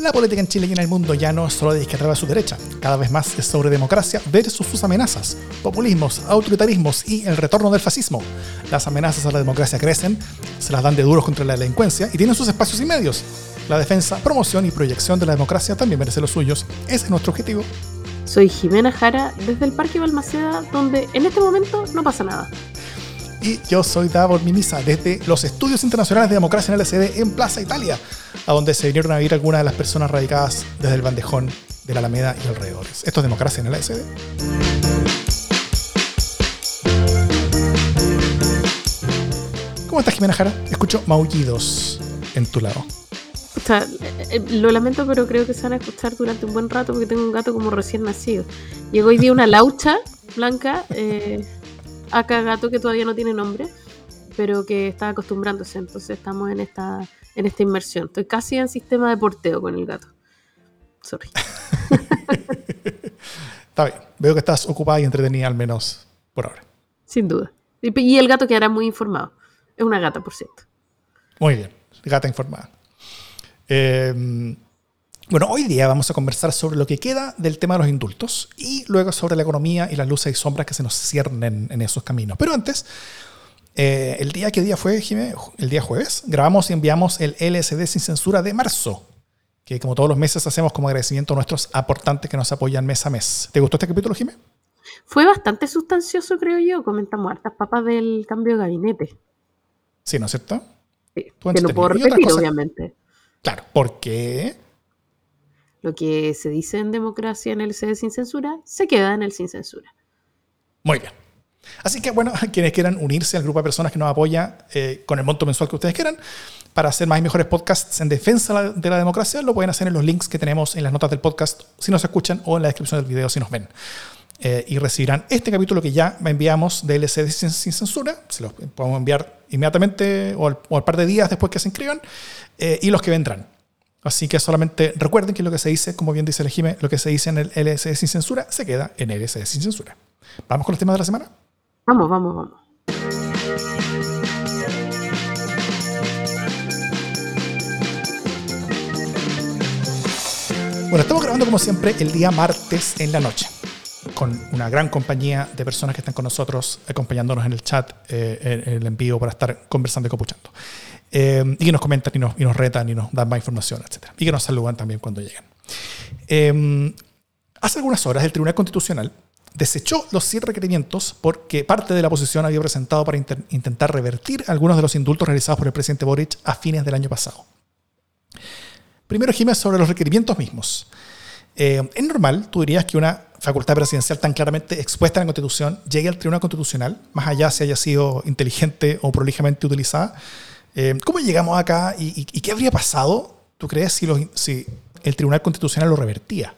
La política en Chile y en el mundo ya no es solo de izquierda su derecha, cada vez más es sobre democracia versus sus amenazas, populismos, autoritarismos y el retorno del fascismo. Las amenazas a la democracia crecen, se las dan de duros contra la delincuencia y tienen sus espacios y medios. La defensa, promoción y proyección de la democracia también merece los suyos. Ese es nuestro objetivo. Soy Jimena Jara desde el Parque Balmaceda, donde en este momento no pasa nada. Y yo soy Davor Mimisa desde los Estudios Internacionales de Democracia en LSD en Plaza Italia, a donde se vinieron a vivir algunas de las personas radicadas desde el bandejón de la Alameda y alrededores. Esto es Democracia en el LSD. ¿Cómo estás, Jimena Jara? Escucho maullidos en tu lado. Sea, eh, lo lamento, pero creo que se van a escuchar durante un buen rato porque tengo un gato como recién nacido. Llegó hoy día una laucha blanca. Eh, acá gato que todavía no tiene nombre, pero que está acostumbrándose, entonces estamos en esta, en esta inmersión. Estoy casi en sistema de porteo con el gato. Sorry. está bien, veo que estás ocupada y entretenida al menos por ahora. Sin duda. Y el gato quedará muy informado. Es una gata, por cierto. Muy bien, gata informada. Eh, bueno, hoy día vamos a conversar sobre lo que queda del tema de los indultos y luego sobre la economía y las luces y sombras que se nos ciernen en esos caminos. Pero antes, eh, el día, ¿qué día fue, Jimé? El día jueves, grabamos y enviamos el LSD sin censura de marzo, que como todos los meses hacemos como agradecimiento a nuestros aportantes que nos apoyan mes a mes. ¿Te gustó este capítulo, Jimé? Fue bastante sustancioso, creo yo. Comentamos hartas papas del cambio de gabinete. Sí, ¿no es cierto? Sí, que no puedo repetir, obviamente. Claro, porque lo que se dice en democracia en el CD sin censura, se queda en el sin censura. Muy bien. Así que, bueno, quienes quieran unirse al grupo de personas que nos apoya eh, con el monto mensual que ustedes quieran, para hacer más y mejores podcasts en defensa de la democracia, lo pueden hacer en los links que tenemos en las notas del podcast si nos escuchan o en la descripción del video si nos ven. Eh, y recibirán este capítulo que ya enviamos de LCD sin, censura, se los podemos enviar inmediatamente o al, par de días después que se inscriban, eh, y los que vendrán. Así que solamente recuerden que lo que se dice, como bien dice el Jime, lo que se dice en el LSD sin censura se queda en LSD sin censura. ¿Vamos con los temas de la semana? Vamos, vamos, vamos. Bueno, estamos grabando como siempre el día martes en la noche, con una gran compañía de personas que están con nosotros, acompañándonos en el chat, eh, en el envío para estar conversando y copuchando. Eh, y que nos comentan y nos, y nos, retan y nos dan más información, etc. Y que nos saludan también cuando llegan. Eh, hace algunas horas el Tribunal Constitucional desechó los siete requerimientos porque parte de la oposición había presentado para intentar revertir algunos de los indultos realizados por el presidente Boric a fines del año pasado. Primero, Jiménez, sobre los requerimientos mismos. Eh, es normal, tú dirías que una facultad presidencial tan claramente expuesta en la Constitución llegue al Tribunal Constitucional, más allá si haya sido inteligente o prolijamente utilizada, eh, ¿Cómo llegamos acá y, qué habría pasado, tú crees, si, el Tribunal Constitucional lo revertía?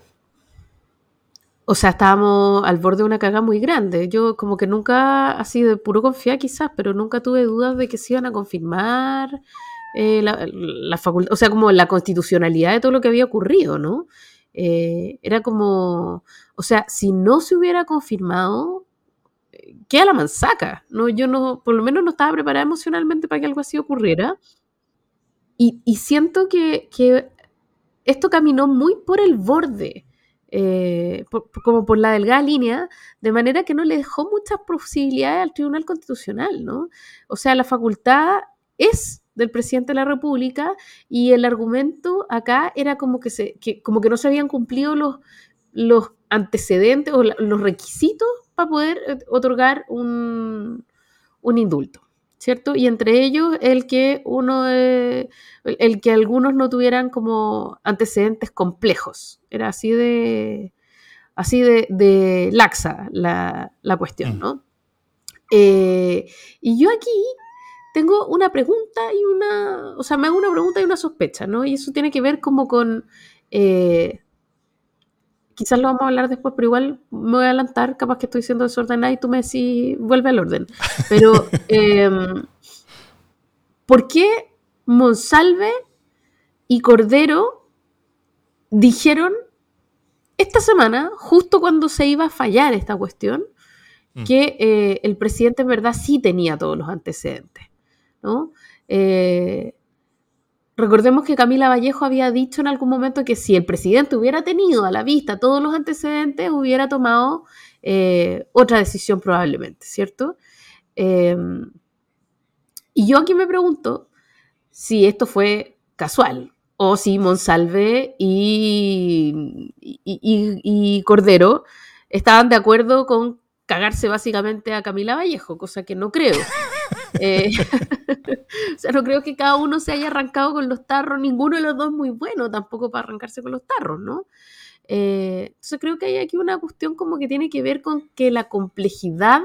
O sea, estábamos al borde de una caga muy grande. Yo como que nunca, así de puro confiar quizás, pero nunca tuve dudas de que se iban a confirmar eh, la, facultad, o sea, como la constitucionalidad de todo lo que había ocurrido, ¿no? Eh, era como, o sea, si no se hubiera confirmado, queda la mansaca. ¿no? Yo no, por lo menos no estaba preparada emocionalmente para que algo así ocurriera. Y, siento que, esto caminó muy por el borde, eh, como por la delgada línea, de manera que no le dejó muchas posibilidades al Tribunal Constitucional, ¿no? O sea, la facultad es del presidente de la República y el argumento acá era como que, se, como que no se habían cumplido los, los antecedentes o los requisitos para poder eh, otorgar un, indulto, ¿cierto? Y entre ellos el que uno, el que algunos no tuvieran como antecedentes complejos. Era así de, así de, laxa la, cuestión, mm. ¿no? Eh, y yo aquí tengo una pregunta y una, o sea, me hago una pregunta y una sospecha, ¿no? Y eso tiene que ver como con eh, quizás lo vamos a hablar después, pero igual me voy a adelantar, capaz que estoy siendo desordenada y tú me decís, vuelve al orden. Pero, em, ¿por qué Monsalve y Cordero dijeron esta semana, justo cuando se iba a fallar esta cuestión, mm. que eh, el presidente en verdad sí tenía todos los antecedentes, ¿no? Eh, recordemos que Camila Vallejo había dicho en algún momento que si el presidente hubiera tenido a la vista todos los antecedentes, hubiera tomado eh, otra decisión probablemente, ¿cierto? Em, y yo aquí me pregunto si esto fue casual o si Monsalve y, y, Cordero estaban de acuerdo con cagarse básicamente a Camila Vallejo, cosa que no creo. Eh, o sea, no creo que cada uno se haya arrancado con los tarros, ninguno de los dos muy bueno tampoco para arrancarse con los tarros, ¿no? Eh, entonces creo que hay aquí una cuestión como que tiene que ver con que la complejidad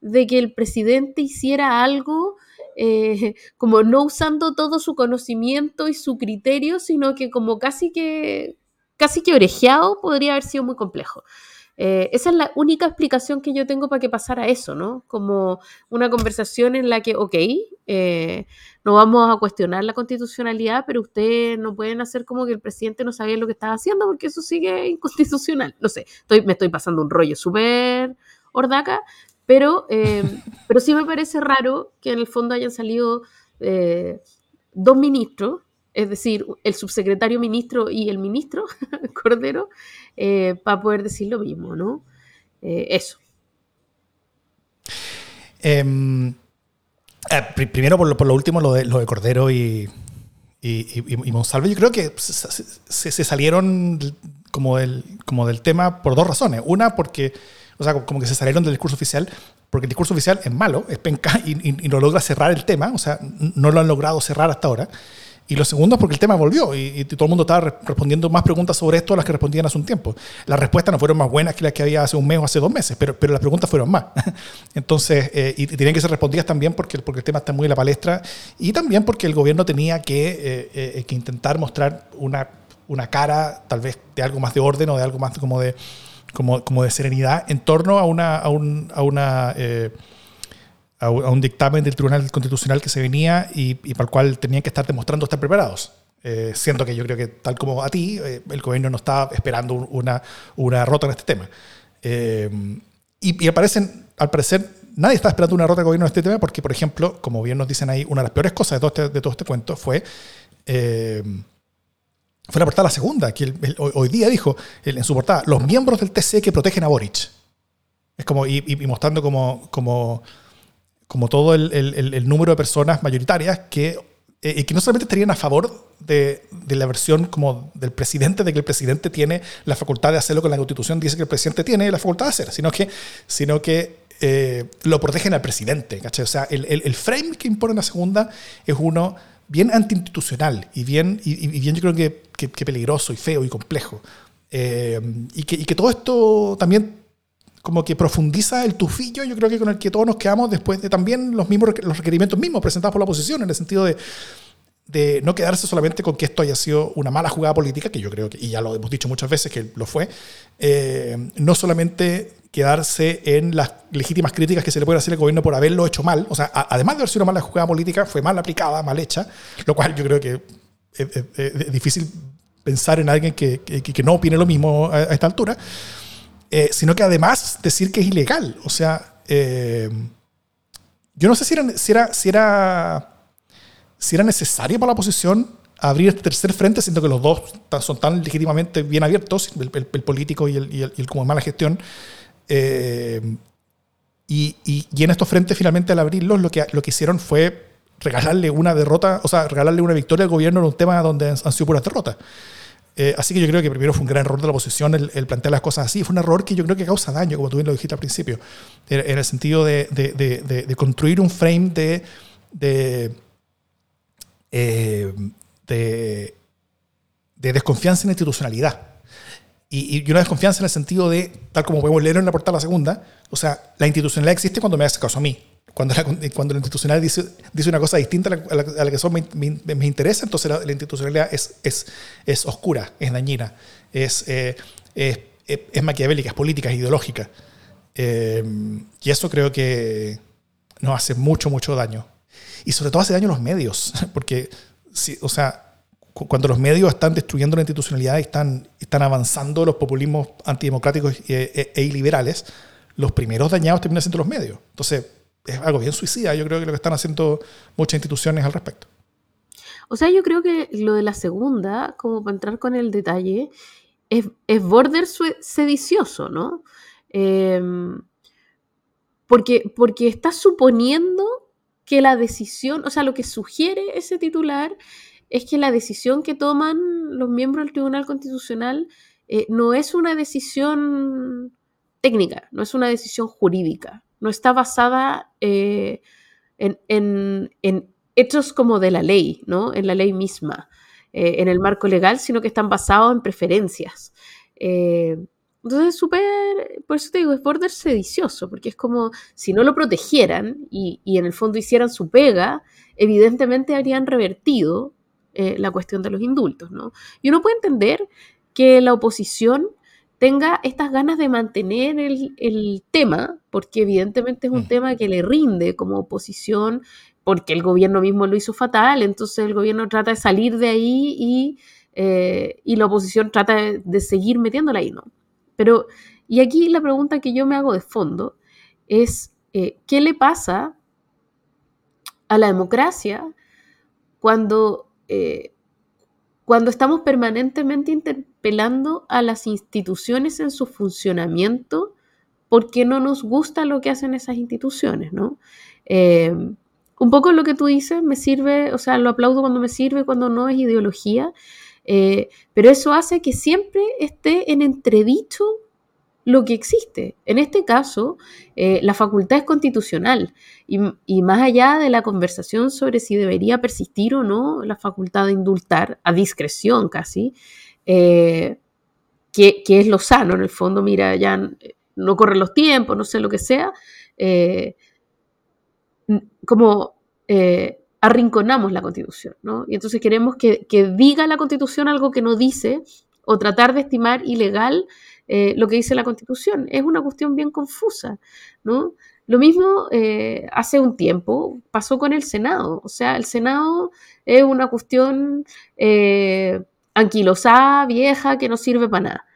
de que el presidente hiciera algo eh, como no usando todo su conocimiento y su criterio, sino que como casi que casi que orejeado podría haber sido muy complejo. Eh, esa es la única explicación que yo tengo para que pasara eso, ¿no? Como una conversación en la que, ok, eh, no vamos a cuestionar la constitucionalidad, pero ustedes no pueden hacer como que el presidente no sabía lo que estaba haciendo porque eso sigue inconstitucional. No sé, estoy, me estoy pasando un rollo súper hordaca, pero, eh, pero sí me parece raro que en el fondo hayan salido dos ministros es decir, el subsecretario ministro y el ministro Cordero, eh, para poder decir lo mismo, ¿no? Eh, eso. Em, eh, primero, por lo, último, lo de, lo de Cordero y, y, Monsalve, yo creo que se, salieron como del, como del tema por dos razones. Una, porque, o sea, como que se salieron del discurso oficial, porque el discurso oficial es malo, es penca y, no logra cerrar el tema, o sea, no lo han logrado cerrar hasta ahora. Y lo segundo es porque el tema volvió y, todo el mundo estaba respondiendo más preguntas sobre esto a las que respondían hace un tiempo. Las respuestas no fueron más buenas que las que había hace un mes o hace dos meses, pero, pero las preguntas fueron más. Entonces, eh, y, tenían que ser respondidas también porque, porque el tema está muy en la palestra y también porque el gobierno tenía que, eh, eh, que intentar mostrar una, una cara tal vez de algo más de orden o de algo más como de, como, como de serenidad en torno a una... A, un, a una a, un dictamen del Tribunal Constitucional que se venía y, para el cual tenían que estar demostrando estar preparados. Eh, siento que yo creo que, tal como a ti, eh, el gobierno no estaba esperando una, una rota en este tema. Eh, y, aparecen, al parecer, nadie está esperando una rota del gobierno en este tema porque, por ejemplo, como bien nos dicen ahí, una de las peores cosas de todo este, de todo este cuento fue. fue la portada la segunda, que hoy día dijo en su portada, los miembros del TC que protegen a Boric. Es como, y, y mostrando como, como como todo el, el, el número de personas mayoritarias que, eh, que no solamente estarían a favor de, de, la versión como del presidente, de que el presidente tiene la facultad de hacer lo que la constitución dice que el presidente tiene la facultad de hacer, sino que, sino que eh, lo protegen al presidente. O sea, el, el, frame que impone la segunda es uno bien antiinstitucional y bien, y, bien yo creo que, que, peligroso y feo y complejo. Eh, y, que, y que todo esto también como que profundiza el tufillo, yo creo que con el que todos nos quedamos después de también los mismos los requerimientos mismos presentados por la oposición, en el sentido de, de no quedarse solamente con que esto haya sido una mala jugada política, que yo creo que, y ya lo hemos dicho muchas veces que lo fue, eh, no solamente quedarse en las legítimas críticas que se le puede hacer al gobierno por haberlo hecho mal, o sea, además de haber sido una mala jugada política, fue mal aplicada, mal hecha, lo cual yo creo que es, difícil pensar en alguien que, que, no opine lo mismo a esta altura. Eh, sino que además decir que es ilegal. O sea, eh, yo no sé si era, si era, si era, si era necesario para la oposición abrir este tercer frente, siendo que los dos son tan legítimamente bien abiertos, el, político y el, y, el, como mala gestión. Eh, y, y, en estos frentes, finalmente, al abrirlos, lo que, lo que hicieron fue regalarle una derrota, o sea, regalarle una victoria al gobierno en un tema donde han sido puras derrotas. Eh, así que yo creo que primero fue un gran error de la oposición el, plantear las cosas así. Fue un error que yo creo que causa daño, como tú bien lo dijiste al principio, en, el sentido de, construir un frame de, eh, de, desconfianza en la institucionalidad. Y, y, una desconfianza en el sentido de, tal como podemos leer en la portada la segunda, o sea, la institucionalidad existe cuando me hace caso a mí. Cuando la, cuando la institucionalidad dice, dice una cosa distinta a la, que son me, interesa, entonces la, institucionalidad es, es, es, oscura, es dañina, es, eh, es, es, maquiavélica, es política, es ideológica. Eh, y eso creo que nos hace mucho, mucho daño. Y sobre todo hace daño a los medios, porque, si, o sea, cuando los medios están destruyendo la institucionalidad y están, están avanzando los populismos antidemocráticos e, e, e iliberales, los primeros dañados terminan siendo los medios. Entonces, es algo bien suicida. Yo creo que lo que están haciendo muchas instituciones al respecto. O sea, yo creo que lo de la segunda, como para entrar con el detalle, es, es border sedicioso, ¿no? Em, porque, porque está suponiendo que la decisión, o sea, lo que sugiere ese titular es que la decisión que toman los miembros del Tribunal Constitucional eh, no es una decisión técnica, no es una decisión jurídica, no está basada eh, en, hechos como de la ley, ¿no? En la ley misma, eh, en el marco legal, sino que están basados en preferencias. entonces es súper, por eso te digo, es border sedicioso, porque es como si no lo protegieran y, y en el fondo hicieran su pega, evidentemente habrían revertido la cuestión de los indultos, ¿no? Y uno puede entender que la oposición tenga estas ganas de mantener el, tema, porque evidentemente es un mm. tema que le rinde como oposición, porque el gobierno mismo lo hizo fatal, entonces el gobierno trata de salir de ahí y, eh, la oposición trata de, seguir metiéndola ahí, ¿no? Pero, y aquí la pregunta que yo me hago de fondo es, eh, ¿qué le pasa a la democracia cuando eh, cuando estamos permanentemente interpelando a las instituciones en su funcionamiento, porque no nos gusta lo que hacen esas instituciones, ¿no? Eh, un poco lo que tú dices me sirve, o sea, lo aplaudo cuando me sirve, cuando no es ideología, eh, pero eso hace que siempre esté en entredicho lo que existe. En este caso, eh, la facultad es constitucional y, más allá de la conversación sobre si debería persistir o no la facultad de indultar, a discreción casi, eh, que, es lo sano en el fondo, mira, ya no corren los tiempos, no sé lo que sea, eh, como arrinconamos la constitución, ¿no? Y entonces queremos que, que diga la constitución algo que no dice o tratar de estimar ilegal eh, lo que dice la Constitución. Es una cuestión bien confusa, ¿no? Lo mismo eh, hace un tiempo pasó con el Senado. O sea, el Senado es una cuestión eh, anquilosada, vieja, que no sirve para nada.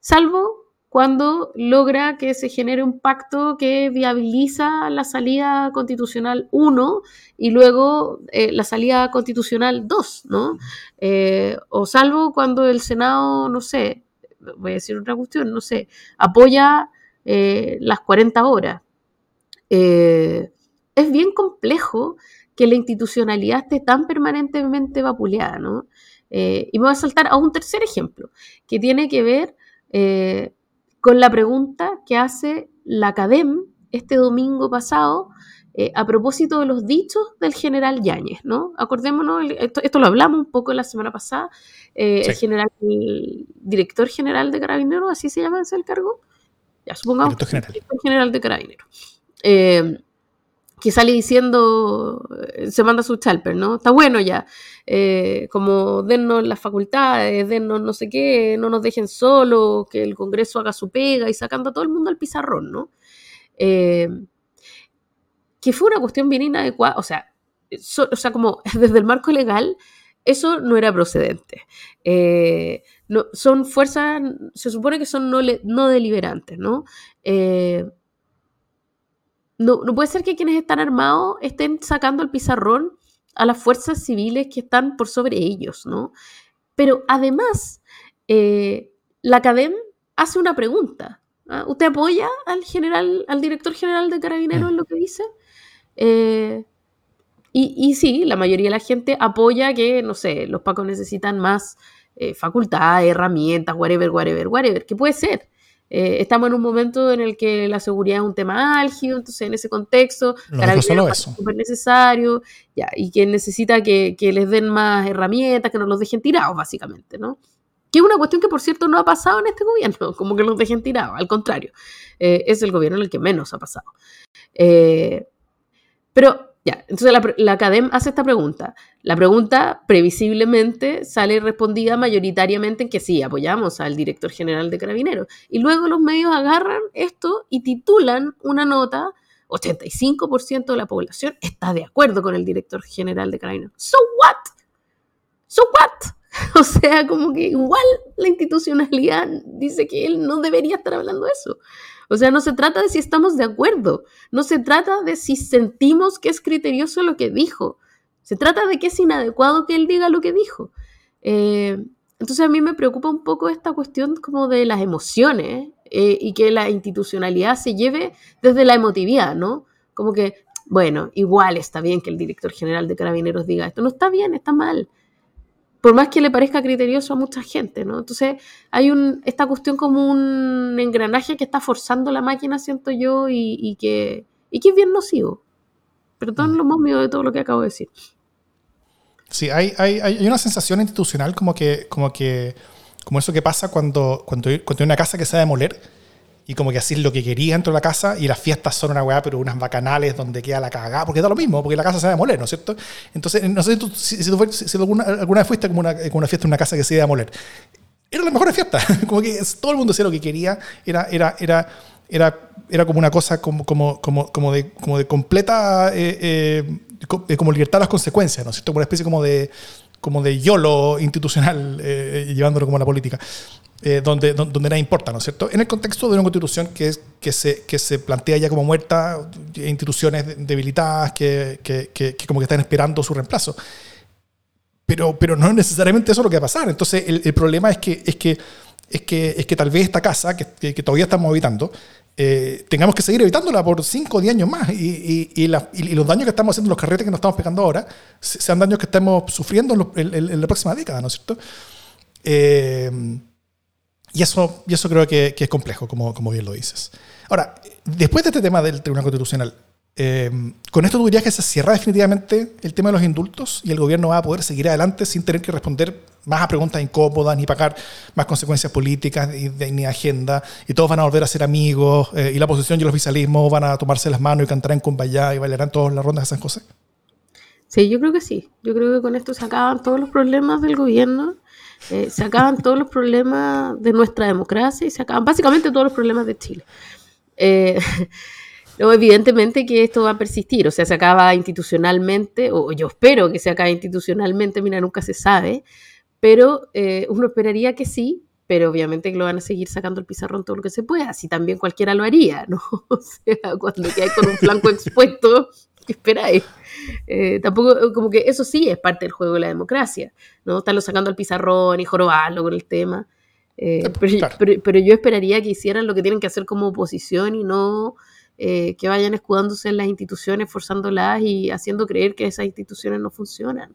Salvo cuando logra que se genere un pacto que viabiliza la salida constitucional 1 y luego la salida constitucional 2, ¿no? o salvo cuando el Senado, no sé, voy a decir otra cuestión, no sé, apoya eh, las 40 horas. Eh, es bien complejo que la institucionalidad esté tan permanentemente vapuleada, ¿no? Eh, y me voy a saltar a un tercer ejemplo, que tiene que ver con la pregunta que hace la CADEM este domingo pasado a propósito de los dichos del general Yáñez, ¿no? Acordémonos, esto, esto, lo hablamos un poco la semana pasada, eh, el general, director general de Carabineros, así se llama ese el cargo, ya supongamos, director general, director general de Carabineros, eh, que sale diciendo, eh, se manda su chalper, ¿no? Está bueno ya, como dennos las facultades, dennos no sé qué, no nos dejen solos, que el Congreso haga su pega y sacando a todo el mundo al pizarrón, ¿no? que fue una cuestión bien inadecuada, o sea, o sea, como desde el marco legal, eso no era procedente. Eh, no, son fuerzas, se supone que son no, deliberantes, ¿no? Eh, ¿no? puede ser que quienes están armados estén sacando el pizarrón a las fuerzas civiles que están por sobre ellos, ¿no? Pero además, eh, la CADEM hace una pregunta. ¿ah? ¿Usted apoya al general, al director general de Carabineros en lo que dice? Y, sí, la mayoría de la gente apoya que, no sé, los pacos necesitan más eh, facultades, herramientas, whatever, whatever, whatever, que puede ser. Eh, estamos en un momento en el que la seguridad es un tema álgido, entonces en ese contexto, es súper necesario, ya, y que necesita que, les den más herramientas, que no los dejen tirados, básicamente, ¿no? Que es una cuestión que, por cierto, no ha pasado en este gobierno, como que los dejen tirados, al contrario, eh, es el gobierno en el que menos ha pasado. pero entonces la, la CADEM hace esta pregunta. La pregunta previsiblemente sale respondida mayoritariamente en que sí, apoyamos al director general de Carabineros. Y luego los medios agarran esto y titulan una nota, 85% de la población está de acuerdo con el director general de Carabineros. ¿So what? ¿So what? O sea, como que igual la institucionalidad dice que él no debería estar hablando eso. O sea, no se trata de si estamos de acuerdo, no se trata de si sentimos que es criterioso lo que dijo. Se trata de que es inadecuado que él diga lo que dijo. Eh, entonces a mí me preocupa un poco esta cuestión como de las emociones eh, y que la institucionalidad se lleve desde la emotividad, ¿no? Como que, bueno, igual está bien que el director general de carabineros diga esto, no está bien, está mal. Por más que le parezca criterioso a mucha gente, ¿no? Entonces hay un, esta cuestión como un engranaje que está forzando la máquina, siento yo, y, que, y que es bien nocivo. Perdón mm. lo más mío de todo lo que acabo de decir. Sí, hay, hay, hay, una sensación institucional como que, como que, como eso que pasa cuando, cuando, cuando hay una casa que se va a demoler y como que es lo que quería dentro de la casa y las fiestas son una weá, pero unas bacanales donde queda la cagada, porque da lo mismo, porque la casa se va a demoler, ¿no es cierto? Entonces, no sé si, si, tú, si, alguna, alguna, vez fuiste como una, como una fiesta en una casa que se iba a demoler. Era la mejor fiesta, como que todo el mundo hacía lo que quería, era, era, era, era, era como una cosa como, como, como, como, de, como de completa eh, eh, eh, como libertad a las consecuencias, ¿no es cierto? Como una especie como de, como de YOLO institucional, eh, llevándolo como a la política, eh, donde, donde nada importa, ¿no es cierto? En el contexto de una constitución que, es, que, se, que se plantea ya como muerta, instituciones debilitadas que, que, que, como que están esperando su reemplazo. Pero, pero no es necesariamente eso lo que va a pasar. Entonces, el, el problema es que, es que es que, es que tal vez esta casa, que, que todavía estamos habitando, eh, tengamos que seguir evitándola por 5 o 10 años más. Y, y, los daños que estamos haciendo, los carretes que nos estamos pegando ahora, sean daños que estamos sufriendo en, la próxima década, ¿no es cierto? Eh, y, eso, y eso creo que, que, es complejo, como, como bien lo dices. Ahora, después de este tema del Tribunal Constitucional, eh, con esto tú dirías que se cierra definitivamente el tema de los indultos y el gobierno va a poder seguir adelante sin tener que responder más a preguntas incómodas ni pagar más consecuencias políticas ni, agenda y todos van a volver a ser amigos eh, y la oposición y el oficialismo van a tomarse las manos y cantarán con Bayá y bailarán todas las rondas de San José. Sí, yo creo que sí. Yo creo que con esto se acaban todos los problemas del gobierno, eh, se acaban todos los problemas de nuestra democracia y se acaban básicamente todos los problemas de Chile. Eh, No, evidentemente que esto va a persistir, o sea, se acaba institucionalmente, o yo espero que se acabe institucionalmente, mira, nunca se sabe, pero eh, uno esperaría que sí, pero obviamente que lo van a seguir sacando el pizarrón todo lo que se pueda, así también cualquiera lo haría, ¿no? O sea, cuando hay con un flanco expuesto, ¿qué esperáis? Eh, tampoco, como que eso sí es parte del juego de la democracia, ¿no? Estarlo sacando al pizarrón y jorobarlo con el tema. Eh, pero, yo esperaría que hicieran lo que tienen que hacer como oposición y no eh, que vayan escudándose en las instituciones, forzándolas y haciendo creer que esas instituciones no funcionan.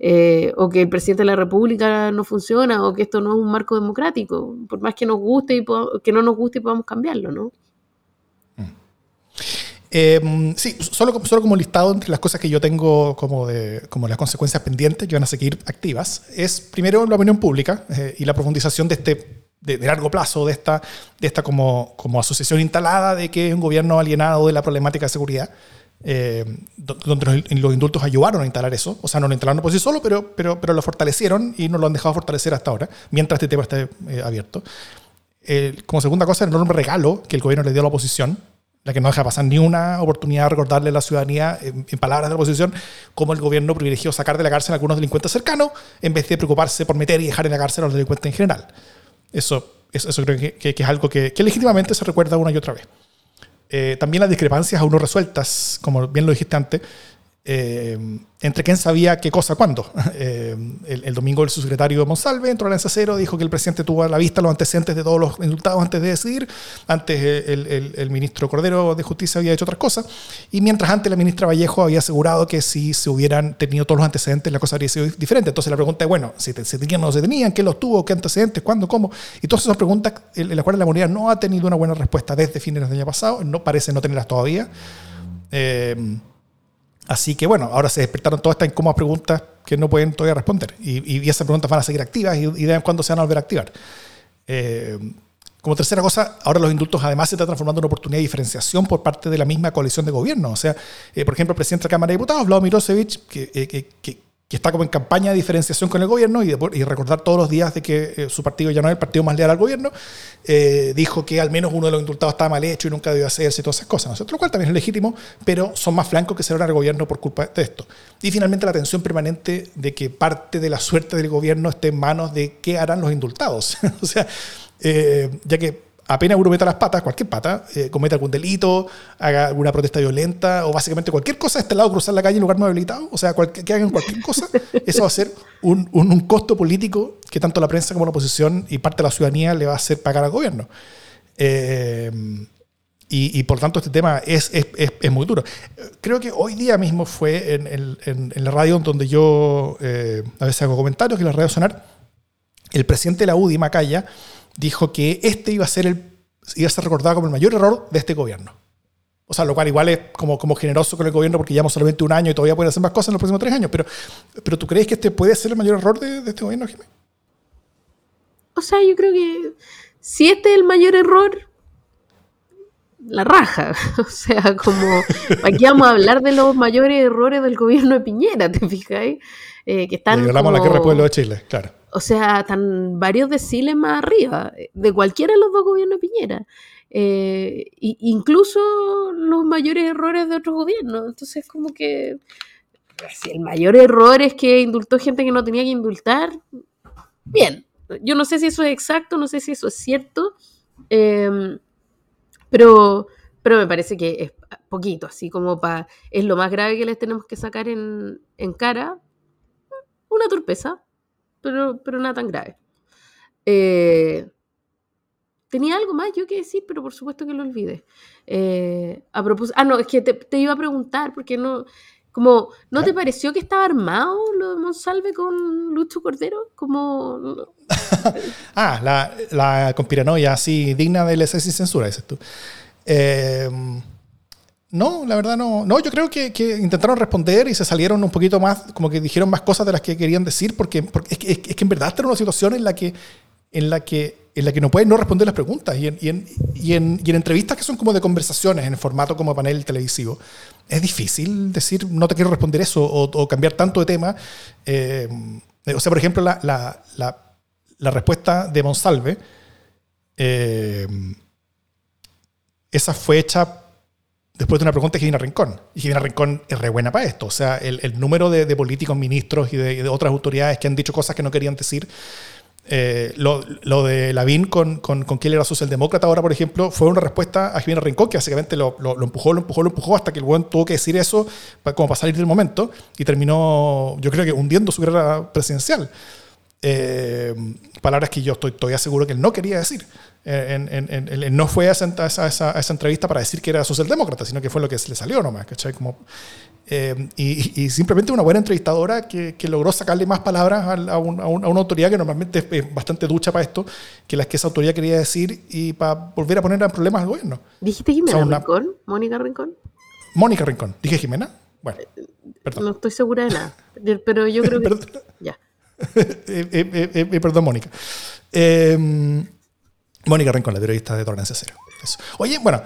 Eh, o que el presidente de la República no funciona, o que esto no es un marco democrático, por más que nos guste y que no nos guste y podamos cambiarlo, ¿no? Em, sí, solo, solo como listado entre las cosas que yo tengo como, de, como las consecuencias pendientes que van a seguir activas, es primero la opinión pública eh, y la profundización de este de, largo plazo de esta, de esta como, como asociación instalada de que es un gobierno alienado de la problemática de seguridad, eh, donde los, indultos ayudaron a instalar eso, o sea, no lo instalaron por sí solo, pero, pero, pero lo fortalecieron y no lo han dejado fortalecer hasta ahora, mientras este tema esté eh, abierto. como segunda cosa, el enorme regalo que el gobierno le dio a la oposición, la que no deja pasar ni una oportunidad de recordarle a la ciudadanía, en, palabras de la oposición, cómo el gobierno privilegió sacar de la cárcel a algunos delincuentes cercanos en vez de preocuparse por meter y dejar en la cárcel a los delincuentes en general. Eso, eso, creo que, que, es algo que, que, legítimamente se recuerda una y otra vez. Eh, también las discrepancias aún no resueltas, como bien lo dijiste antes, eh, entre quién sabía qué cosa cuándo. Eh, el, domingo el subsecretario Monsalve entró a la Cero, dijo que el presidente tuvo a la vista los antecedentes de todos los indultados antes de decidir. Antes eh, el, el, ministro Cordero de Justicia había hecho otras cosas. Y mientras antes la ministra Vallejo había asegurado que si se hubieran tenido todos los antecedentes, la cosa habría sido diferente. Entonces la pregunta es, bueno, si se tenían o no se tenían, qué los tuvo, qué antecedentes, cuándo, cómo. Y todas esas preguntas en las cuales la moneda no ha tenido una buena respuesta desde fines del año pasado, no parece no tenerlas todavía. Así que bueno, ahora se despertaron todas estas incómodas preguntas que no pueden todavía responder. Y, esas preguntas van a seguir activas y, y de cuándo se van a volver a activar. Eh, como tercera cosa, ahora los indultos además se están transformando en una oportunidad de diferenciación por parte de la misma coalición de gobierno. O sea, eh, por ejemplo, el presidente de la Cámara de Diputados, Vladimir Mirosevic, que, eh, que, que, que está como en campaña de diferenciación con el gobierno y, recordar todos los días de que eh, su partido ya no es el partido más leal al gobierno, eh, dijo que al menos uno de los indultados estaba mal hecho y nunca debió hacerse y todas esas cosas, ¿no? lo cual también es legítimo, pero son más flancos que se al gobierno por culpa de esto. Y finalmente la tensión permanente de que parte de la suerte del gobierno esté en manos de qué harán los indultados. o sea, eh, ya que apenas uno meta las patas, cualquier pata, eh, cometa algún delito, haga alguna protesta violenta o básicamente cualquier cosa de este lado, cruzar la calle en lugar no habilitado, o sea, que hagan cualquier cosa, eso va a ser un, un, costo político que tanto la prensa como la oposición y parte de la ciudadanía le va a hacer pagar al gobierno. Eh, y, y, por tanto este tema es, es, es, muy duro. Creo que hoy día mismo fue en, en, en la radio donde yo eh, a veces hago comentarios, que la radio sonar, el presidente de la UDI, Macaya, dijo que este iba a ser el iba a ser recordado como el mayor error de este gobierno. O sea, lo cual igual es como, como generoso con el gobierno porque llevamos solamente un año y todavía pueden hacer más cosas en los próximos tres años. Pero, pero ¿tú crees que este puede ser el mayor error de, de este gobierno, Jiménez? O sea, yo creo que si este es el mayor error, la raja. O sea, como aquí vamos a hablar de los mayores errores del gobierno de Piñera, ¿te fijáis? Eh, que están. hablamos como... la guerra del pueblo de Chile, claro. O sea, están varios deciles más arriba, de cualquiera de los dos gobiernos de Piñera. Eh, incluso los mayores errores de otros gobiernos. Entonces, como que si el mayor error es que indultó gente que no tenía que indultar, bien. Yo no sé si eso es exacto, no sé si eso es cierto, em, pero, pero me parece que es poquito, así como para... Es lo más grave que les tenemos que sacar en, en cara. Una torpeza, pero, pero nada tan grave. Eh, tenía algo más yo que decir, pero por supuesto que lo olvidé. Eh, a propósito, ah, no, es que te, iba a preguntar, porque no, como, ¿no te pareció que estaba armado lo de Monsalve con Lucho Cordero? Como... ah, la, la conspiranoia así digna del exceso y censura, dices tú. Eh, no, la verdad no. No, yo creo que, intentaron responder y se salieron un poquito más, como que dijeron más cosas de las que querían decir, porque, es, que, es, que, en verdad está una situación en la que, en la que, en la que no pueden no responder las preguntas. Y en, y, en, y, en, y en entrevistas que son como de conversaciones, en formato como panel televisivo, es difícil decir no te quiero responder eso o, cambiar tanto de tema. Eh, o sea, por ejemplo, la, la, la, la respuesta de Monsalve, eh, esa fue hecha después de una pregunta de Gina Rincón. Y Gina Rincón es re buena para esto. O sea, el, número de, políticos, ministros y de, otras autoridades que han dicho cosas que no querían decir. Eh, lo, lo, de Lavín con, con, con quién era socialdemócrata ahora, por ejemplo, fue una respuesta a Gina Rincón que básicamente lo, lo, empujó, lo empujó, lo empujó hasta que el buen tuvo que decir eso para, como para salir del momento y terminó, yo creo que hundiendo su guerra presidencial. Eh, palabras que yo estoy todavía seguro que él no quería decir. Eh, en, no fue a esa, esa, entrevista para decir que era socialdemócrata, sino que fue lo que le salió nomás, ¿cachai? Como, eh, y, simplemente una buena entrevistadora que, que logró sacarle más palabras a, una autoridad que normalmente es bastante ducha para esto, que las que esa autoridad quería decir y para volver a poner en problemas al gobierno. ¿Dijiste Jimena Rincón? ¿Mónica Rincón? Mónica Rincón. ¿Dije Jimena? Bueno, perdón. No estoy segura de nada, pero yo creo que... ya. perdón, Mónica. Eh, Mónica Rincón, la periodista de Tolerancia Cero. Oye, bueno,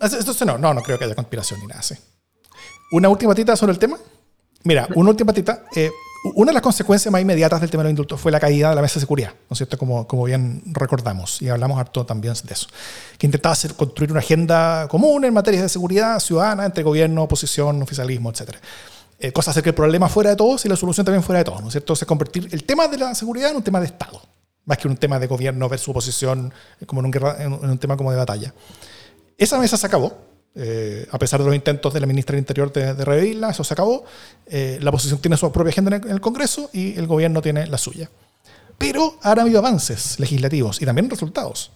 entonces no, no, no creo que haya conspiración ni nada así. ¿Una última tita sobre el tema? Mira, una última tita. Eh, una de las consecuencias más inmediatas del tema de los indultos fue la caída de la mesa de seguridad, ¿no es cierto? Como, como bien recordamos, y hablamos harto también de eso, que intentaba hacer, construir una agenda común en materia de seguridad ciudadana entre gobierno, oposición, oficialismo, etc. Eh, cosa hacer que el problema fuera de todos y la solución también fuera de todos, ¿no es cierto? Entonces, convertir el tema de la seguridad en un tema de Estado más que un tema de gobierno versus oposición, como en un, en un tema como de batalla. Esa mesa se acabó, eh, a pesar de los intentos de la ministra del Interior de, de revivirla, eso se acabó. Eh, la oposición tiene su propia agenda en el, Congreso y el gobierno tiene la suya. Pero han habido avances legislativos y también resultados.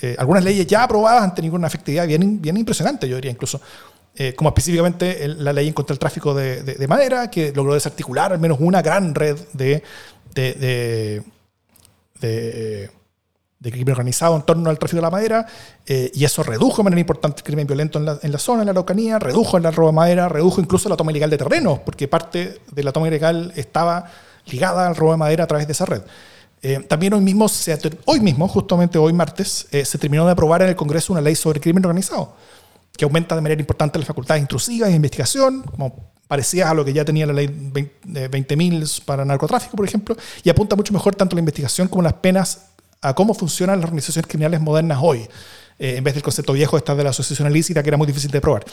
Eh, algunas leyes ya aprobadas han tenido una efectividad bien, bien impresionante, yo diría incluso. como específicamente la ley en contra del tráfico de, de, madera, que logró desarticular al menos una gran red de, de de, crimen organizado en torno al tráfico de la madera, eh, y eso redujo de manera importante el crimen violento en la, en la, zona, en la Araucanía, redujo el robo de madera, redujo incluso la toma ilegal de terrenos, porque parte de la toma ilegal estaba ligada al robo de madera a través de esa red. Eh, también hoy mismo, hoy mismo, justamente hoy martes, eh, se terminó de aprobar en el Congreso una ley sobre crimen organizado, que aumenta de manera importante las facultades intrusivas de investigación, como parecía a lo que ya tenía la ley 20.000 para narcotráfico, por ejemplo, y apunta mucho mejor tanto la investigación como las penas a cómo funcionan las organizaciones criminales modernas hoy, eh, en vez del concepto viejo esta de la asociación ilícita que era muy difícil de probar.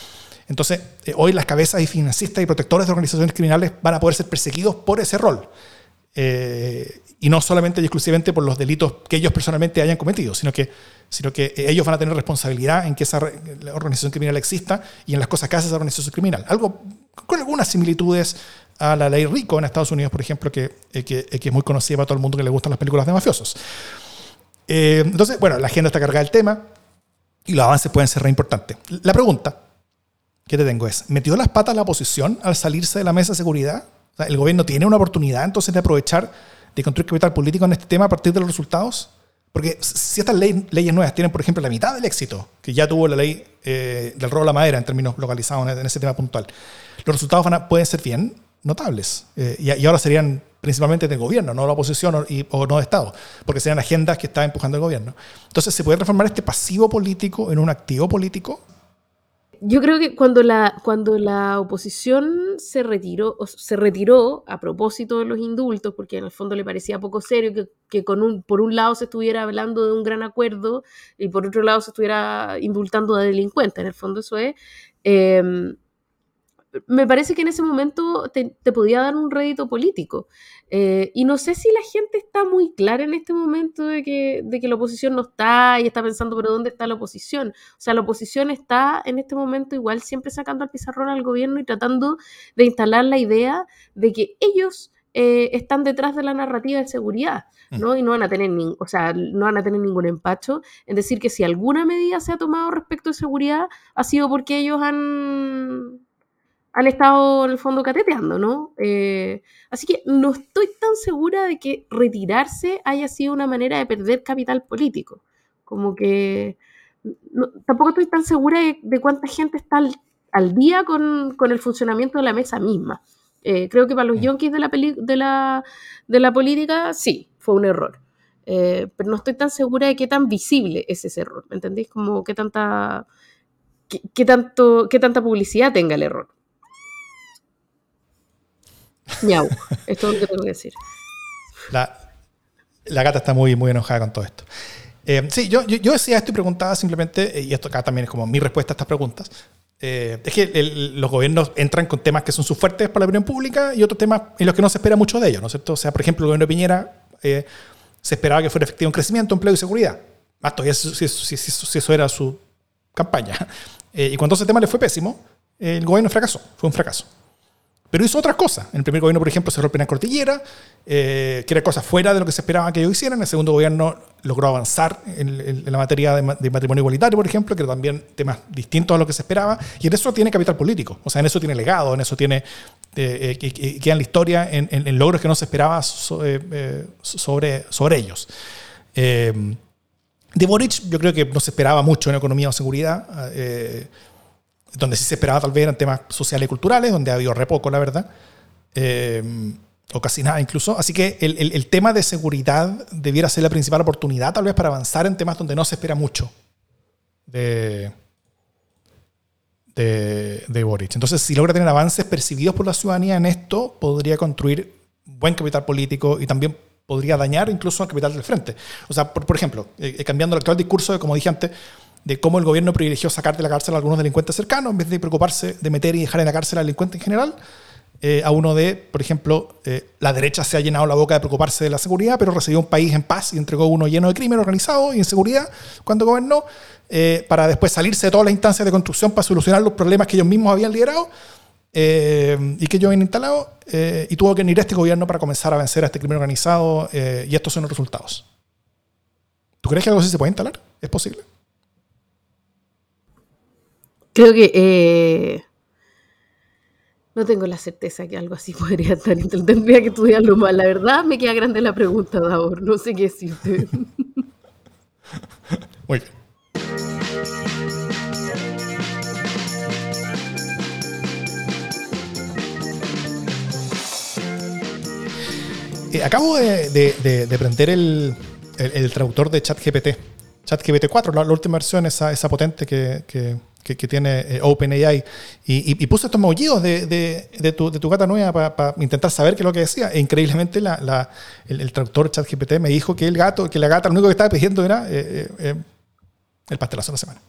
Entonces, eh, hoy las cabezas y financistas y protectores de organizaciones criminales van a poder ser perseguidos por ese rol. Eh, y no solamente y exclusivamente por los delitos que ellos personalmente hayan cometido, sino que, sino que ellos van a tener responsabilidad en que esa organización criminal exista y en las cosas que hace esa organización criminal. Algo con algunas similitudes a la ley RICO en Estados Unidos, por ejemplo, que, eh, que, eh, que es muy conocida para todo el mundo que le gustan las películas de mafiosos. Eh, entonces, bueno, la agenda está cargada del tema y los avances pueden ser re importantes. La pregunta que te tengo es, ¿metió las patas la oposición al salirse de la mesa de seguridad? ¿El gobierno tiene una oportunidad entonces de aprovechar de construir capital político en este tema a partir de los resultados? Porque si estas leyes nuevas tienen, por ejemplo, la mitad del éxito que ya tuvo la ley eh, del robo de la madera en términos localizados en, ese tema puntual, los resultados van pueden ser bien notables. Eh, y, ahora serían principalmente del gobierno, no de la oposición o, o, no de Estado, porque serían agendas que está empujando el gobierno. Entonces, ¿se puede transformar este pasivo político en un activo político? Yo creo que cuando la, cuando la oposición se retiró, se retiró a propósito de los indultos, porque en el fondo le parecía poco serio que, que con un, por un lado se estuviera hablando de un gran acuerdo y por otro lado se estuviera indultando a delincuentes, en el fondo eso es, eh, me parece que en ese momento te, podía dar un rédito político. Eh, y no sé si la gente está muy clara en este momento de que, de que la oposición no está y está pensando, pero ¿dónde está la oposición? O sea, la oposición está en este momento igual siempre sacando al pizarrón al gobierno y tratando de instalar la idea de que ellos eh, están detrás de la narrativa de seguridad, mm. ¿no? Y no van a tener ni, o sea, no van a tener ningún empacho en decir que si alguna medida se ha tomado respecto de seguridad ha sido porque ellos han han estado en el fondo cateteando, ¿no? Eh, así que no estoy tan segura de que retirarse haya sido una manera de perder capital político. Como que tampoco estoy tan segura de, cuánta gente está al, día con, el funcionamiento de la mesa misma. Eh, creo que para los mm. yonkis de la, de, la, de la política, sí, fue un error. Eh, pero no estoy tan segura de qué tan visible es ese error. ¿Me entendéis? Como qué tanta, qué, tanto, qué tanta publicidad tenga el error. Miau. Esto es lo que tengo que decir. La, la gata está muy, muy enojada con todo esto. Eh, sí, yo, yo, decía esto y preguntaba simplemente, eh, y esto acá también es como mi respuesta a estas preguntas, eh, es que los gobiernos entran con temas que son sus fuertes para la opinión pública y otros temas en los que no se espera mucho de ellos, ¿no es cierto? O sea, por ejemplo, el gobierno de Piñera se esperaba que fuera efectivo un crecimiento, empleo y seguridad. Más todavía si, si, si, eso era su campaña. y cuando ese tema le fue pésimo, el gobierno fracasó, fue un fracaso. Pero hizo otras cosas. En el primer gobierno, por ejemplo, cerró el penal cordillera, eh, que era cosa fuera de lo que se esperaba que ellos hicieran. En el segundo gobierno logró avanzar en, la materia de, matrimonio igualitario, por ejemplo, que era también temas distintos a lo que se esperaba. Y en eso tiene capital político. O sea, en eso tiene legado, en eso tiene. Eh, eh queda en la historia en, logros que no se esperaba eh, sobre, sobre ellos. de Boric, yo creo que no se esperaba mucho en economía o seguridad donde sí se esperaba tal vez eran temas sociales y culturales, donde ha habido re poco, la verdad, eh, o casi nada incluso. Así que el, el, tema de seguridad debiera ser la principal oportunidad tal vez para avanzar en temas donde no se espera mucho de, de, de Boric. Entonces, si logra tener avances percibidos por la ciudadanía en esto, podría construir buen capital político y también podría dañar incluso al capital del frente. O sea, por, por ejemplo, eh, cambiando el actual discurso de, como dije antes, de cómo el gobierno privilegió sacar de la cárcel a algunos delincuentes cercanos en vez de preocuparse de meter y dejar en la cárcel al delincuente en general. Eh, a uno de, por ejemplo, eh, la derecha se ha llenado la boca de preocuparse de la seguridad, pero recibió un país en paz y entregó uno lleno de crimen organizado y inseguridad cuando gobernó, eh, para después salirse de todas las instancias de construcción para solucionar los problemas que ellos mismos habían liderado y que ellos habían instalado, y tuvo que venir este gobierno para comenzar a vencer a este crimen organizado, y estos son los resultados. ¿Tú crees que algo así se puede instalar? ¿Es posible? Creo que eh, no tengo la certeza que algo así podría estar. Tendría que estudiarlo más. La verdad me queda grande la pregunta, Davor. No sé qué decirte. Muy bien. Eh, acabo de, prender el, traductor de ChatGPT. ChatGPT 4, la, última versión, esa, esa potente que, tiene eh, OpenAI. Y, puse estos maullidos de, tu, gata nueva para intentar saber qué es lo que decía. E increíblemente el, traductor ChatGPT me dijo que el gato, que la gata lo único que estaba pidiendo era eh, eh, el pastelazo de la semana.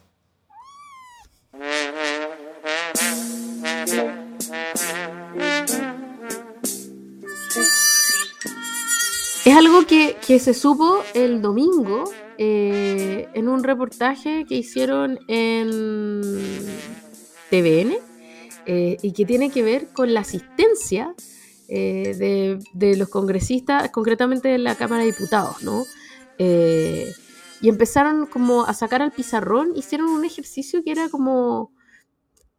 Es algo que, se supo el domingo eh, en un reportaje que hicieron en TVN eh, y que tiene que ver con la asistencia eh, de, los congresistas, concretamente de la Cámara de Diputados, ¿no? y empezaron como a sacar al pizarrón, hicieron un ejercicio que era como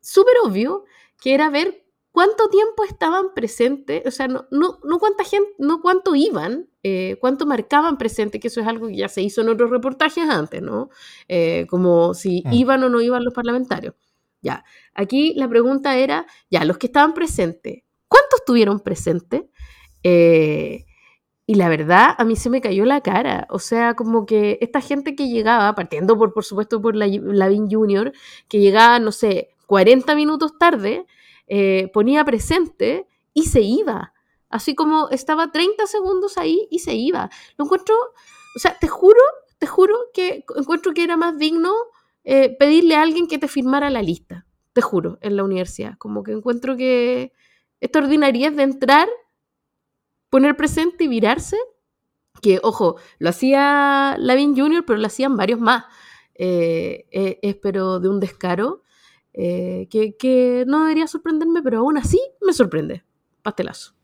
súper obvio, que era ver cuánto tiempo estaban presentes, o sea, no, no cuánta gente, no cuánto iban, eh, cuánto marcaban presente, que eso es algo que ya se hizo en otros reportajes antes, ¿no? Eh, como si mm. iban o no iban los parlamentarios. Ya, aquí la pregunta era, ya, los que estaban presentes, ¿cuántos estuvieron presentes? Eh, y la verdad, a mí se me cayó la cara. O sea, como que esta gente que llegaba, partiendo por, por supuesto, por la, Lavin Junior, que llegaba, no sé, 40 minutos tarde, eh, ponía presente y se iba. Así como estaba 30 segundos ahí y se iba. Lo encuentro, o sea, te juro, te juro que encuentro que era más digno eh, pedirle a alguien que te firmara la lista. Te juro, en la universidad. Como que encuentro que esta ordinaria es de entrar, poner presente y virarse. Que, ojo, lo hacía Lavin Jr., pero lo hacían varios más. Eh, pero de un descaro. Eh, que, no debería sorprenderme, pero aún así me sorprende. Pastelazo.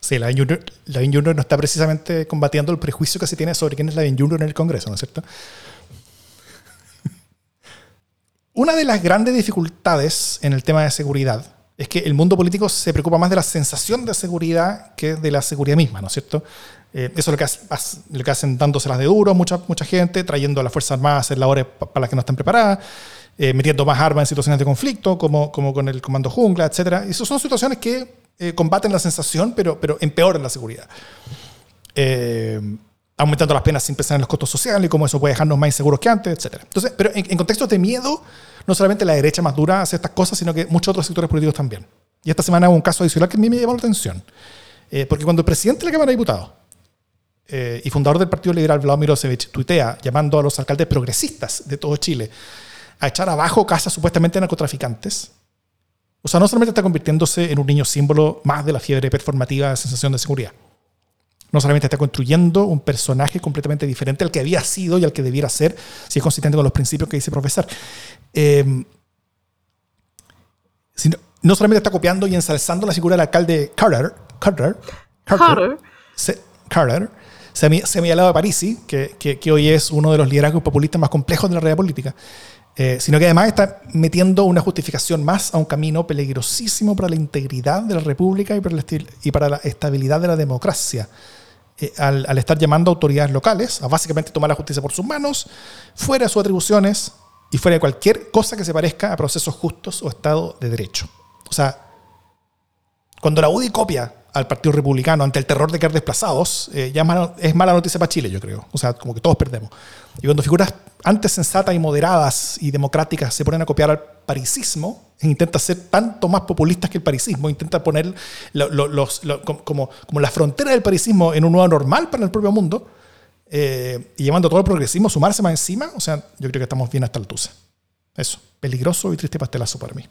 Sí, la Junior, Junior no está precisamente combatiendo el prejuicio que se tiene sobre quién es la Junior en el Congreso, ¿no es cierto? Una de las grandes dificultades en el tema de seguridad es que el mundo político se preocupa más de la sensación de seguridad que de la seguridad misma, ¿no es cierto? Eh, eso es lo que, lo que hacen dándoselas de duro mucha, mucha gente, trayendo a las Fuerzas Armadas a hacer labores para las que no están preparadas, eh, metiendo más armas en situaciones de conflicto, como, como con el Comando Jungla, etc. Esas son situaciones que eh, combaten la sensación, pero, pero empeoran la seguridad. Eh, aumentando las penas sin pensar en los costos sociales y cómo eso puede dejarnos más inseguros que antes, etc. Entonces, pero en, contextos de miedo, no solamente la derecha más dura hace estas cosas, sino que muchos otros sectores políticos también. Y esta semana hubo un caso adicional que a mí me llamó la atención. porque cuando el presidente de la Cámara de Diputados y fundador del Partido Liberal, Vladimir Milosevic, tuitea llamando a los alcaldes progresistas de todo Chile a echar abajo casas supuestamente narcotraficantes. O sea, no solamente está convirtiéndose en un niño símbolo más de la fiebre performativa de sensación de seguridad. No solamente está construyendo un personaje completamente diferente al que había sido y al que debiera ser, si es consistente con los principios que dice profesor. Eh, sino, no solamente está copiando y ensalzando la figura del alcalde Carter, Carter, Carter, Carter, semi, aliado de Parisi, que, que, que, hoy es uno de los liderazgos populistas más complejos de la realidad política, eh, sino que además está metiendo una justificación más a un camino peligrosísimo para la integridad de la República y para, la estabilidad de la democracia. Eh, al, al, estar llamando a autoridades locales a básicamente tomar la justicia por sus manos, fuera de sus atribuciones y fuera de cualquier cosa que se parezca a procesos justos o Estado de Derecho. O sea, cuando la UDI copia al Partido Republicano ante el terror de quedar desplazados, eh, ya es mala, noticia para Chile, yo creo. O sea, como que todos perdemos. Y cuando figuras antes sensatas y moderadas y democráticas se ponen a copiar al parisismo, e intenta ser tanto más populistas que el parisismo, intenta poner los, como, como la frontera del parisismo en un nuevo normal para el propio mundo, eh, y llevando todo el progresismo sumarse más encima, o sea, yo creo que estamos bien hasta el tuce. Eso, peligroso y triste pastelazo para mí.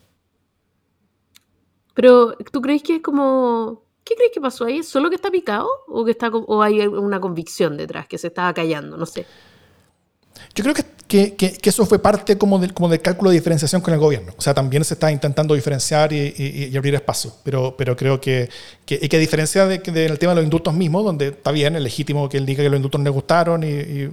Pero, ¿tú crees que es como ¿Qué crees que pasó ahí? ¿Solo que está picado o que está o hay una convicción detrás que se estaba callando? No sé. Yo creo que, eso fue parte como del, como del cálculo de diferenciación con el gobierno. O sea, también se está intentando diferenciar y, abrir espacio. Pero, creo que, que, que a diferencia del tema de los indultos mismos, donde está bien, es legítimo que él diga que los indultos no le gustaron y,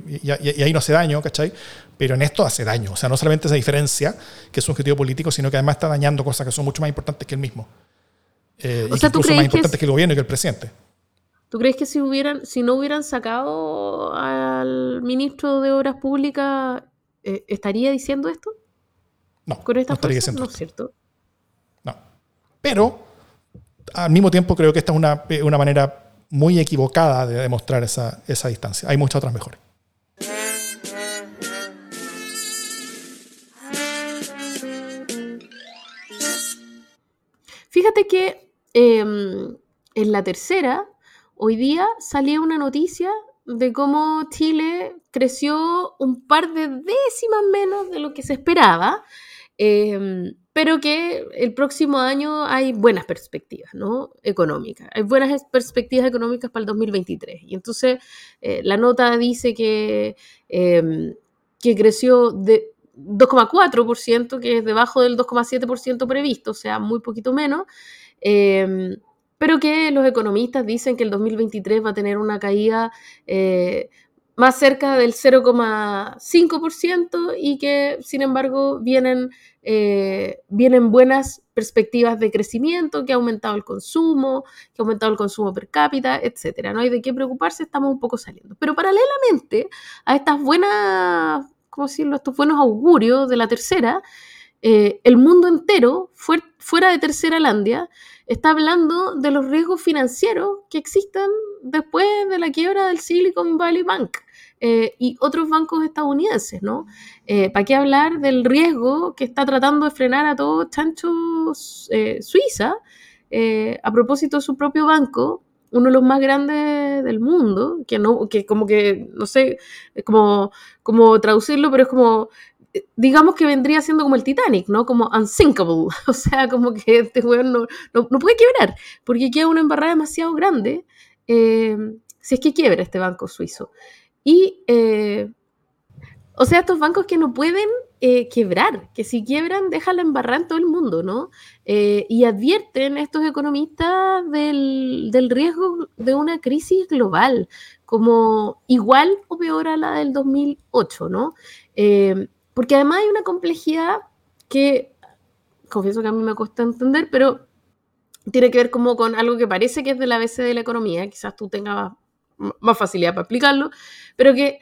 ahí no hace daño, ¿cachai? Pero en esto hace daño. O sea, no solamente esa diferencia, que es un objetivo político, sino que además está dañando cosas que son mucho más importantes que el mismo. Eh, o sea, ¿tú crees más importante que, el gobierno y que el presidente. ¿Tú crees que si, hubieran, si no hubieran sacado al ministro de Obras Públicas, eh, estaría diciendo esto? No, no estaría diciendo No es cierto. No. Pero, al mismo tiempo, creo que esta es una, una manera muy equivocada de demostrar esa, esa distancia. Hay muchas otras mejores. Fíjate que Em, en la tercera, hoy día salía una noticia de cómo Chile creció un par de décimas menos de lo que se esperaba, em, pero que el próximo año hay buenas perspectivas ¿no? económicas, hay buenas perspectivas económicas para el 2023. Y entonces eh, la nota dice que, em, que creció de 2,4%, que es debajo del 2,7% previsto, o sea, muy poquito menos, em, pero que los economistas dicen que el 2023 va a tener una caída eh, más cerca del 0,5% y que, sin embargo, vienen, eh, vienen buenas perspectivas de crecimiento, que ha aumentado el consumo, que ha aumentado el consumo per cápita, etcétera. No hay de qué preocuparse, estamos un poco saliendo. Pero paralelamente a estas buenas, ¿cómo decirlo?, estos buenos augurios de la tercera, eh, el mundo entero, fuera de Tercera Landia, está hablando de los riesgos financieros que existen después de la quiebra del Silicon Valley Bank. Eh, y otros bancos estadounidenses, ¿no? Eh, ¿Para qué hablar del riesgo que está tratando de frenar a todos chancho Suiza a propósito de su propio banco, uno de los más grandes del mundo, que no, que como que, no sé, como, como traducirlo, pero es como digamos que vendría siendo como el Titanic, ¿no? Como unsinkable. O sea, como que este weón no, no, puede quebrar, porque queda una embarrada demasiado grande si es que quiebra este banco suizo. Y, eh, o sea, estos bancos que no pueden eh, quebrar, que si quiebran, déjala embarrar en todo el mundo, ¿no? Eh, y advierten estos economistas del, del, riesgo de una crisis global, como igual o peor a la del 2008, ¿no? Porque además hay una complejidad que, confieso que a mí me cuesta entender, pero tiene que ver como con algo que parece que es de la ABC de la economía, quizás tú tengas más facilidad para explicarlo, pero que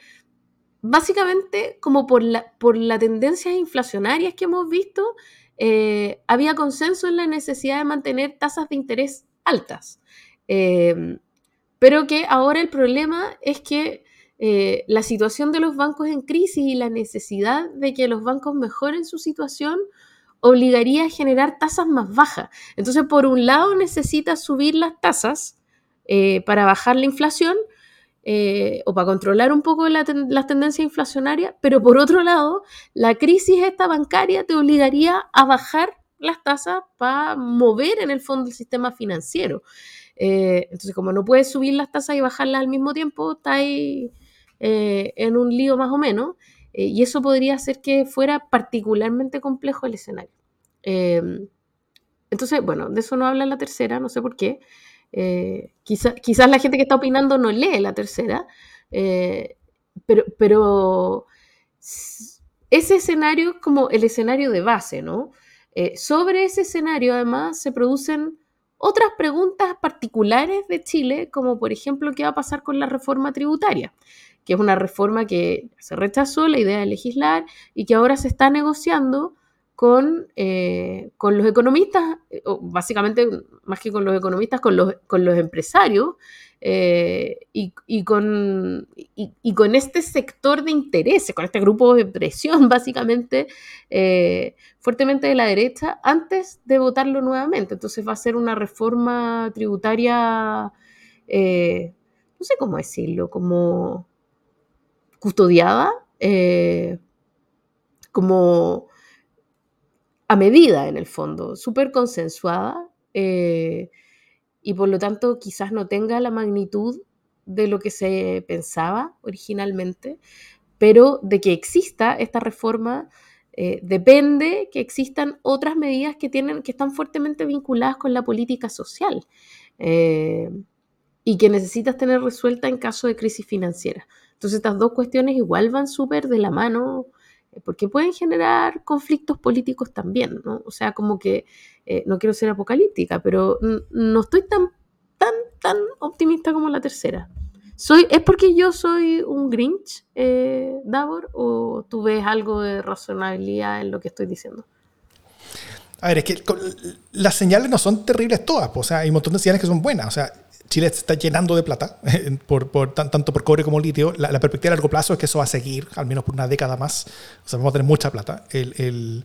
básicamente como por, la, por las tendencias inflacionarias que hemos visto, eh, había consenso en la necesidad de mantener tasas de interés altas. Em, pero que ahora el problema es que eh, la situación de los bancos en crisis y la necesidad de que los bancos mejoren su situación obligaría a generar tasas más bajas. Entonces, por un lado, necesita subir las tasas eh, para bajar la inflación eh, o para controlar un poco las tendencias inflacionarias, pero por otro lado, la crisis esta bancaria te obligaría a bajar las tasas para mover en el fondo el sistema financiero. Entonces, como no puedes subir las tasas y bajarlas al mismo tiempo, está ahí en un lío más o menos, y eso podría hacer que fuera particularmente complejo el escenario. entonces, bueno, de eso no habla la tercera, no sé por qué. Eh, quizás la gente que está opinando no lee la tercera, eh, pero, pero ese escenario es como el escenario de base, ¿no? Eh, sobre ese escenario, además, se producen otras preguntas particulares de Chile, como por ejemplo, ¿qué va a pasar con la reforma tributaria? Que es una reforma que se rechazó la idea de legislar y que ahora se está negociando con, eh, con los economistas, eh, o básicamente más que con los economistas, con los, con los empresarios eh, y, y, con, y, con este sector de intereses, con este grupo de presión básicamente fuertemente de la derecha antes de votarlo nuevamente. Entonces va a ser una reforma tributaria, no sé cómo decirlo, como custodiada, como a medida en el fondo, súper consensuada eh, y por lo tanto quizás no tenga la magnitud de lo que se pensaba originalmente, pero de que exista esta reforma eh, depende que existan otras medidas que, tienen, que están fuertemente vinculadas con la política social eh, y que necesitas tener resuelta en caso de crisis financiera. Entonces estas dos cuestiones igual van súper de la mano porque pueden generar conflictos políticos también, ¿no? O sea, como que, eh, no quiero ser apocalíptica, pero no estoy tan, tan, tan optimista como la tercera. Soy, ¿Es porque yo soy un Grinch, eh, Davor, o tú ves algo de razonabilidad en lo que estoy diciendo? A ver, es que las señales no son terribles todas, o sea, hay un montón de señales que son buenas, o sea, Chile se está llenando de plata, por, por, tanto por cobre como litio. La, perspectiva a largo plazo es que eso va a seguir, al menos por una década más. O sea, vamos a tener mucha plata. El, el,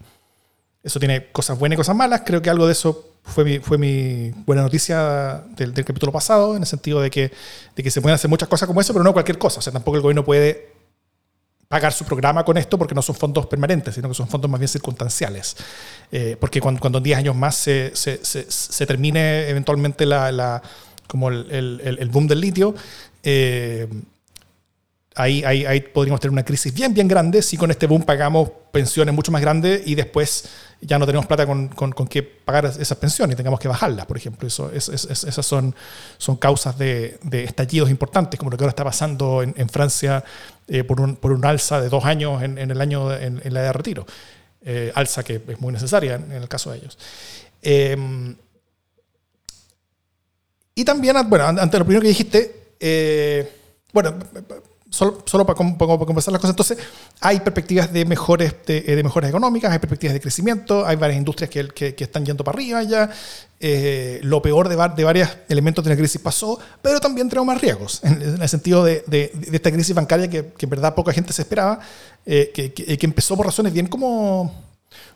eso tiene cosas buenas y cosas malas. Creo que algo de eso fue mi, fue mi buena noticia del, del, capítulo pasado, en el sentido de que, de que se pueden hacer muchas cosas como eso, pero no cualquier cosa. O sea, tampoco el gobierno puede pagar su programa con esto porque no son fondos permanentes, sino que son fondos más bien circunstanciales. Eh, porque cuando, cuando, en 10 años más se, se, se, termine eventualmente la, la como el, el, el, boom del litio, eh, ahí, ahí, ahí, podríamos tener una crisis bien, bien grande si con este boom pagamos pensiones mucho más grandes y después ya no tenemos plata con, con, con qué pagar esas pensiones y tengamos que bajarlas, por ejemplo. Eso, es, esas son, son causas de, de, estallidos importantes, como lo que ahora está pasando en, en Francia eh, por, un, por un alza de dos años en, en el año en, la edad de retiro. Eh, alza que es muy necesaria en, el caso de ellos. Eh, y también, bueno, ante lo primero que dijiste, eh, bueno, solo, solo para, conversar las cosas, entonces hay perspectivas de mejores, de, de, mejoras económicas, hay perspectivas de crecimiento, hay varias industrias que, que, están yendo para arriba ya. Eh, lo peor de, de varios elementos de la crisis pasó, pero también tenemos más riesgos, en, el sentido de, de, esta crisis bancaria que, en verdad poca gente se esperaba, eh, que, empezó por razones bien como,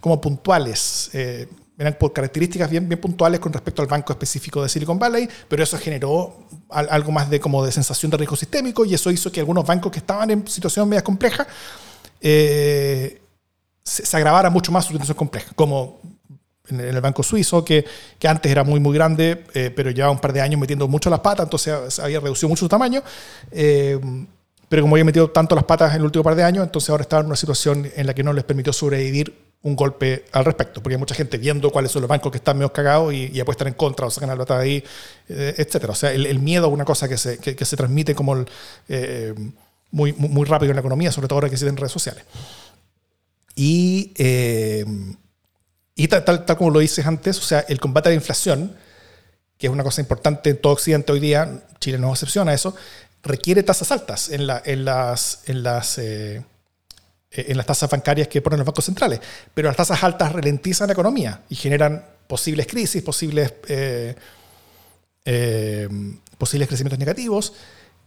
como puntuales. Eh, eran por características bien, bien puntuales con respecto al banco específico de Silicon Valley, pero eso generó algo más de como de sensación de riesgo sistémico y eso hizo que algunos bancos que estaban en situación media compleja eh, se, se, agravara mucho más su situación compleja, como en el banco suizo, que, que antes era muy, muy grande, eh, pero llevaba un par de años metiendo mucho las patas, entonces había reducido mucho su tamaño. Eh, pero como había metido tanto las patas en el último par de años, entonces ahora estaba en una situación en la que no les permitió sobrevivir un golpe al respecto, porque hay mucha gente viendo cuáles son los bancos que están medio cagados y, y apuestan en contra o sacan la plata de ahí, eh, etcétera. O sea, el, miedo es una cosa que se, que, se transmite como eh, muy, muy rápido en la economía, sobre todo ahora que existen redes sociales. Y, eh, y tal, tal, como lo dices antes, o sea, el combate a la inflación, que es una cosa importante en todo Occidente hoy día, Chile no excepciona a eso, requiere tasas altas en, la, en las... En las eh, en las tasas bancarias que ponen los bancos centrales. Pero las tasas altas ralentizan la economía y generan posibles crisis, posibles, eh, eh, posibles crecimientos negativos,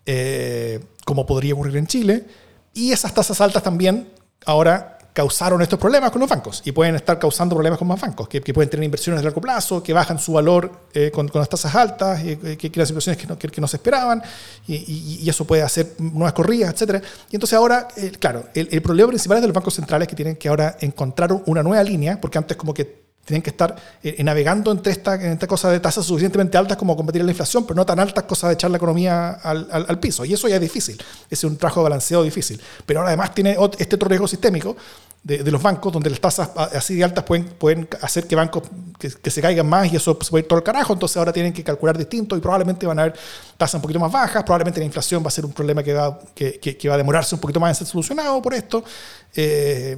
eh, como podría ocurrir en Chile. Y esas tasas altas también ahora causaron estos problemas con los bancos y pueden estar causando problemas con más bancos, que, que pueden tener inversiones de largo plazo, que bajan su valor eh, con, con, las tasas altas, eh, que crean situaciones que no, que, que no se esperaban y, y, eso puede hacer nuevas corridas, etc. Y entonces ahora, eh, claro, el, el, problema principal es de los bancos centrales que tienen que ahora encontrar una nueva línea, porque antes como que tienen que estar eh, navegando entre esta, en cosa de tasas suficientemente altas como combatir la inflación, pero no tan altas cosas de echar la economía al, piso. Y eso ya es difícil, es un trabajo de balanceo difícil. Pero ahora además tiene este otro riesgo sistémico de, de, los bancos, donde las tasas así de altas pueden, hacer que bancos que, se caigan más y eso se puede ir todo el carajo, entonces ahora tienen que calcular distinto y probablemente van a haber tasas un poquito más bajas, probablemente la inflación va a ser un problema que va a demorarse un poquito más en ser solucionado por esto. Eh,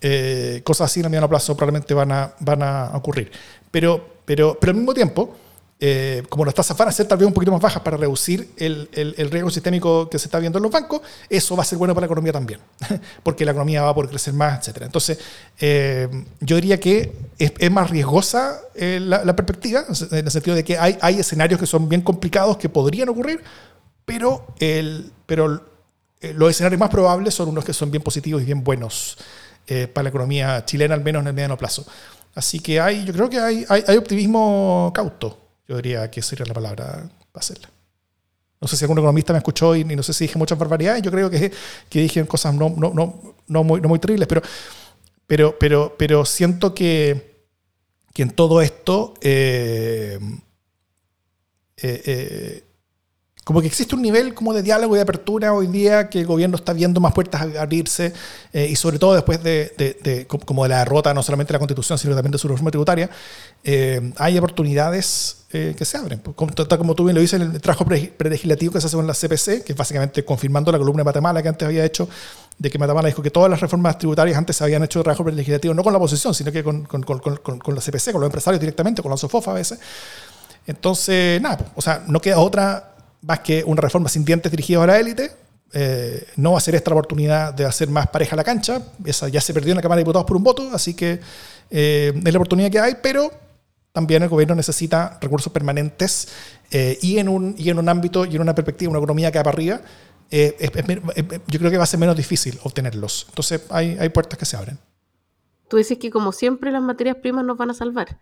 eh, cosas así en el mediano plazo probablemente van a, van a ocurrir. Pero, pero, pero al mismo tiempo, eh, como las tasas van a ser tal vez un poquito más bajas para reducir el, el, el, riesgo sistémico que se está viendo en los bancos, eso va a ser bueno para la economía también, porque la economía va a poder crecer más, etc. Entonces, eh, yo diría que es, es más riesgosa eh, la, la, perspectiva, en el sentido de que hay, hay escenarios que son bien complicados que podrían ocurrir, pero, el, pero eh, los escenarios más probables son unos que son bien positivos y bien buenos eh, para la economía chilena, al menos en el mediano plazo. Así que hay, yo creo que hay, hay, optimismo cauto, yo diría que sería la palabra para hacerla. No sé si algún economista me escuchó y, y no sé si dije muchas barbaridades, yo creo que, dije cosas no, muy, no terribles, pero, pero, pero, pero siento que, que en todo esto eh, eh como que existe un nivel como de diálogo y de apertura hoy día que el gobierno está viendo más puertas a abrirse eh, y sobre todo después de, de, de, como de la derrota no solamente de la constitución sino también de su reforma tributaria eh, hay oportunidades eh, que se abren como, como tú bien lo dices el trabajo prelegislativo que se hace con la CPC que es básicamente confirmando la columna de Matamala que antes había hecho de que Matamala dijo que todas las reformas tributarias antes se habían hecho de trabajo prelegislativo no con la oposición sino que con, con, con, con la CPC con los empresarios directamente con la SOFOFA a veces. Entonces nada o sea no queda otra más que una reforma sin dientes dirigida a la élite. Eh, no va a ser esta la oportunidad de hacer más pareja a la cancha. Esa ya se perdió en la Cámara de Diputados por un voto, así que eh, es la oportunidad que hay, pero también el gobierno necesita recursos permanentes eh, y, en un, y en un ámbito y en una perspectiva, una economía que va para arriba, eh, es, es, yo creo que va a ser menos difícil obtenerlos. Entonces hay, hay puertas que se abren. Tú dices que como siempre las materias primas nos van a salvar.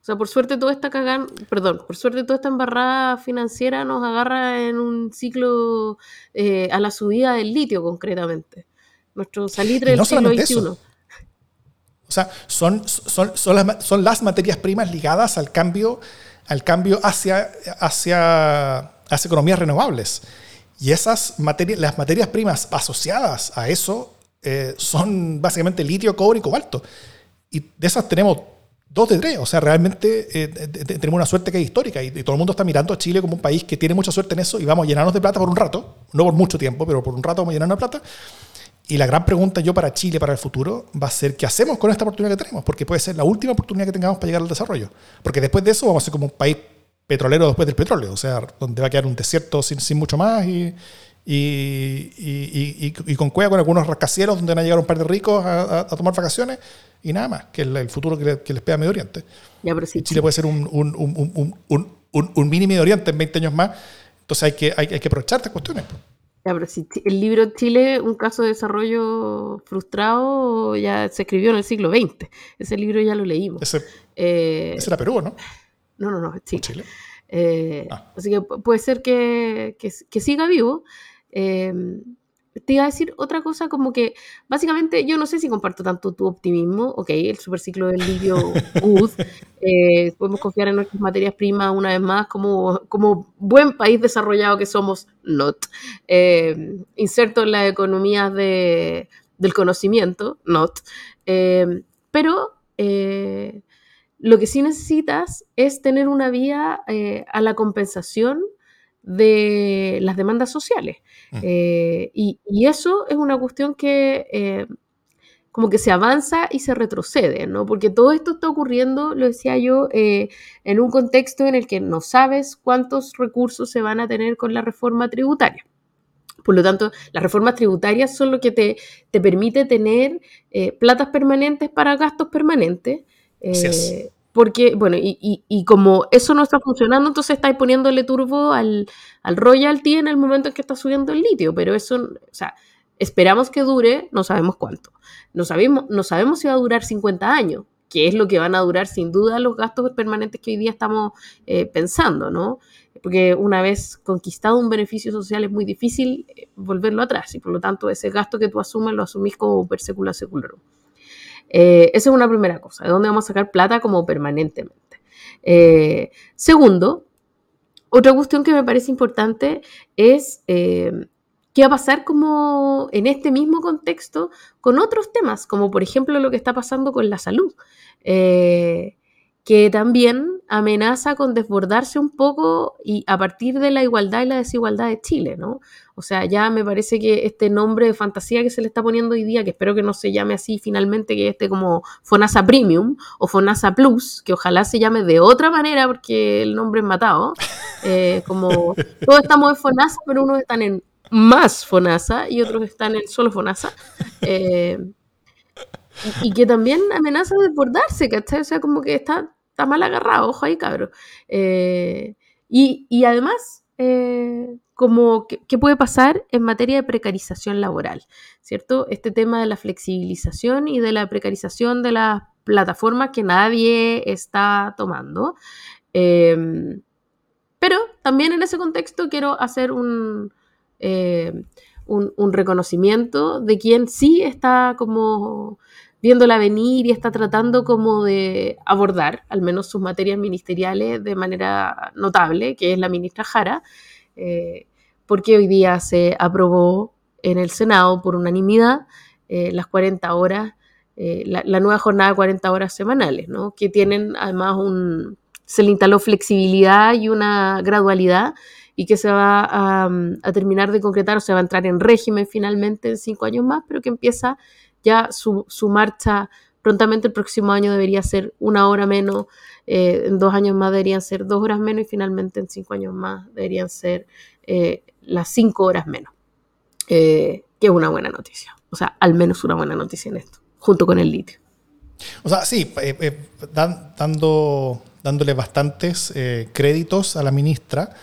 O sea, por suerte toda esta cagan, perdón, por suerte toda esta embarrada financiera nos agarra en un ciclo eh, a la subida del litio concretamente. nuestro salitre del siglo XXI. O sea, son, son, son, las, son, las, materias primas ligadas al cambio, al cambio hacia, hacia, hacia economías renovables. Y esas materias, las materias primas asociadas a eso eh, son básicamente litio, cobre y cobalto. Y de esas tenemos dos de tres. O sea, realmente eh, tenemos una suerte que es histórica y, todo el mundo está mirando a Chile como un país que tiene mucha suerte en eso y vamos a llenarnos de plata por un rato, no por mucho tiempo, pero por un rato vamos a llenarnos de plata. Y la gran pregunta yo para Chile, para el futuro, va a ser qué hacemos con esta oportunidad que tenemos, porque puede ser la última oportunidad que tengamos para llegar al desarrollo. Porque después de eso vamos a ser como un país petrolero después del petróleo, o sea, donde va a quedar un desierto sin, sin mucho más y, y, y, y, con cueva con algunos rascacielos donde van a llegar un par de ricos a, a tomar vacaciones y nada más, que el, el futuro que, les espera a Medio Oriente. Ya, pero y Chile puede ser un, un, un, un, mini Medio Oriente en 20 años más, entonces hay que, hay, hay que aprovechar estas cuestiones. Ya, pero si el libro Chile, un caso de desarrollo frustrado, ya se escribió en el siglo XX. Ese libro ya lo leímos. Ese, eh, era Perú, ¿no? No, no, no, Chile. Chile? Eh, ah. Así que puede ser que, que, que siga vivo. Eh, te iba a decir otra cosa, como que básicamente yo no sé si comparto tanto tu optimismo, ok, el superciclo del litio good, eh, podemos confiar en nuestras materias primas una vez más, como, como buen país desarrollado que somos, not, eh, inserto en las economías de, del conocimiento, not, eh, pero lo que sí necesitas es tener una vía a la compensación de las demandas sociales. Mm. Eh, y, eso es una cuestión que eh, como que se avanza y se retrocede, ¿no? Porque todo esto está ocurriendo, lo decía yo, eh, en un contexto en el que no sabes cuántos recursos se van a tener con la reforma tributaria. Por lo tanto, las reformas tributarias son lo que te, te permite tener platas permanentes para gastos permanentes. Porque, bueno, y, y, como eso no está funcionando, entonces estáis poniéndole turbo al, al royalty en el momento en que está subiendo el litio, pero eso, o sea, esperamos que dure, no sabemos cuánto. No sabemos, no sabemos si va a durar 50 años, que es lo que van a durar sin duda los gastos permanentes que hoy día estamos eh, pensando, ¿no? Porque una vez conquistado un beneficio social es muy difícil eh, volverlo atrás y por lo tanto ese gasto que tú asumes lo asumís como per secula seculorum. Eh, esa es una primera cosa, de dónde vamos a sacar plata como permanentemente. Eh, segundo, otra cuestión que me parece importante es eh, qué va a pasar como en este mismo contexto con otros temas, como por ejemplo lo que está pasando con la salud que también amenaza con desbordarse un poco y a partir de la igualdad y la desigualdad de Chile, ¿no? O sea, ya me parece que este nombre de fantasía que se le está poniendo hoy día, que espero que no se llame así finalmente, que este como FONASA Premium o FONASA Plus, que ojalá se llame de otra manera porque el nombre es matado, eh, como todos estamos en FONASA, pero unos están en más FONASA y otros están en solo FONASA. Eh, y, que también amenaza desbordarse, ¿cachai? O sea, como que está, está mal agarrado, ojo ahí, cabrón. Eh, y, además, eh, como, ¿qué, puede pasar en materia de precarización laboral? ¿Cierto? Este tema de la flexibilización y de la precarización de las plataformas que nadie está tomando. Em, pero también en ese contexto quiero hacer un, eh, un, un, reconocimiento de quien sí está como viéndola venir y está tratando como de abordar, al menos sus materias ministeriales, de manera notable, que es la ministra Jara, eh, porque hoy día se aprobó en el Senado por unanimidad eh, las 40 horas, eh, la, nueva jornada de 40 horas semanales, ¿no? que tienen además un, se le instaló flexibilidad y una gradualidad y que se va a, a, terminar de concretar o se va a entrar en régimen finalmente en cinco años más, pero que empieza ya su, marcha prontamente el próximo año debería ser una hora menos, eh, en dos años más deberían ser dos horas menos y finalmente en cinco años más deberían ser eh, las cinco horas menos, eh, que es una buena noticia. O sea, al menos una buena noticia en esto, junto con el litio. O sea, sí, dando, dándole bastantes créditos a la ministra.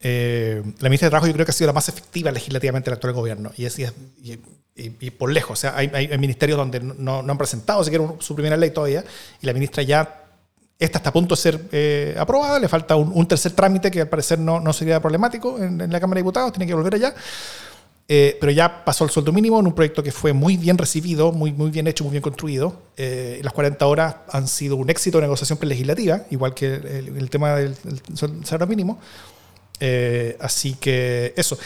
La ministra de Trabajo yo creo que ha sido la más efectiva legislativamente del actual gobierno. Y, es, y, y, por lejos. O sea, hay, hay ministerios donde no, no, han presentado siquiera su primera ley todavía y la ministra ya, esta está a punto de ser eh, aprobada, le falta un, tercer trámite que al parecer no, no sería problemático en, la Cámara de Diputados, tiene que volver allá. eh, pero ya pasó el sueldo mínimo en un proyecto que fue muy bien recibido, muy, muy bien hecho, muy bien construido. Eh, las 40 horas han sido un éxito de negociación legislativa, igual que el, tema del, salario mínimo. Eh, así que eso,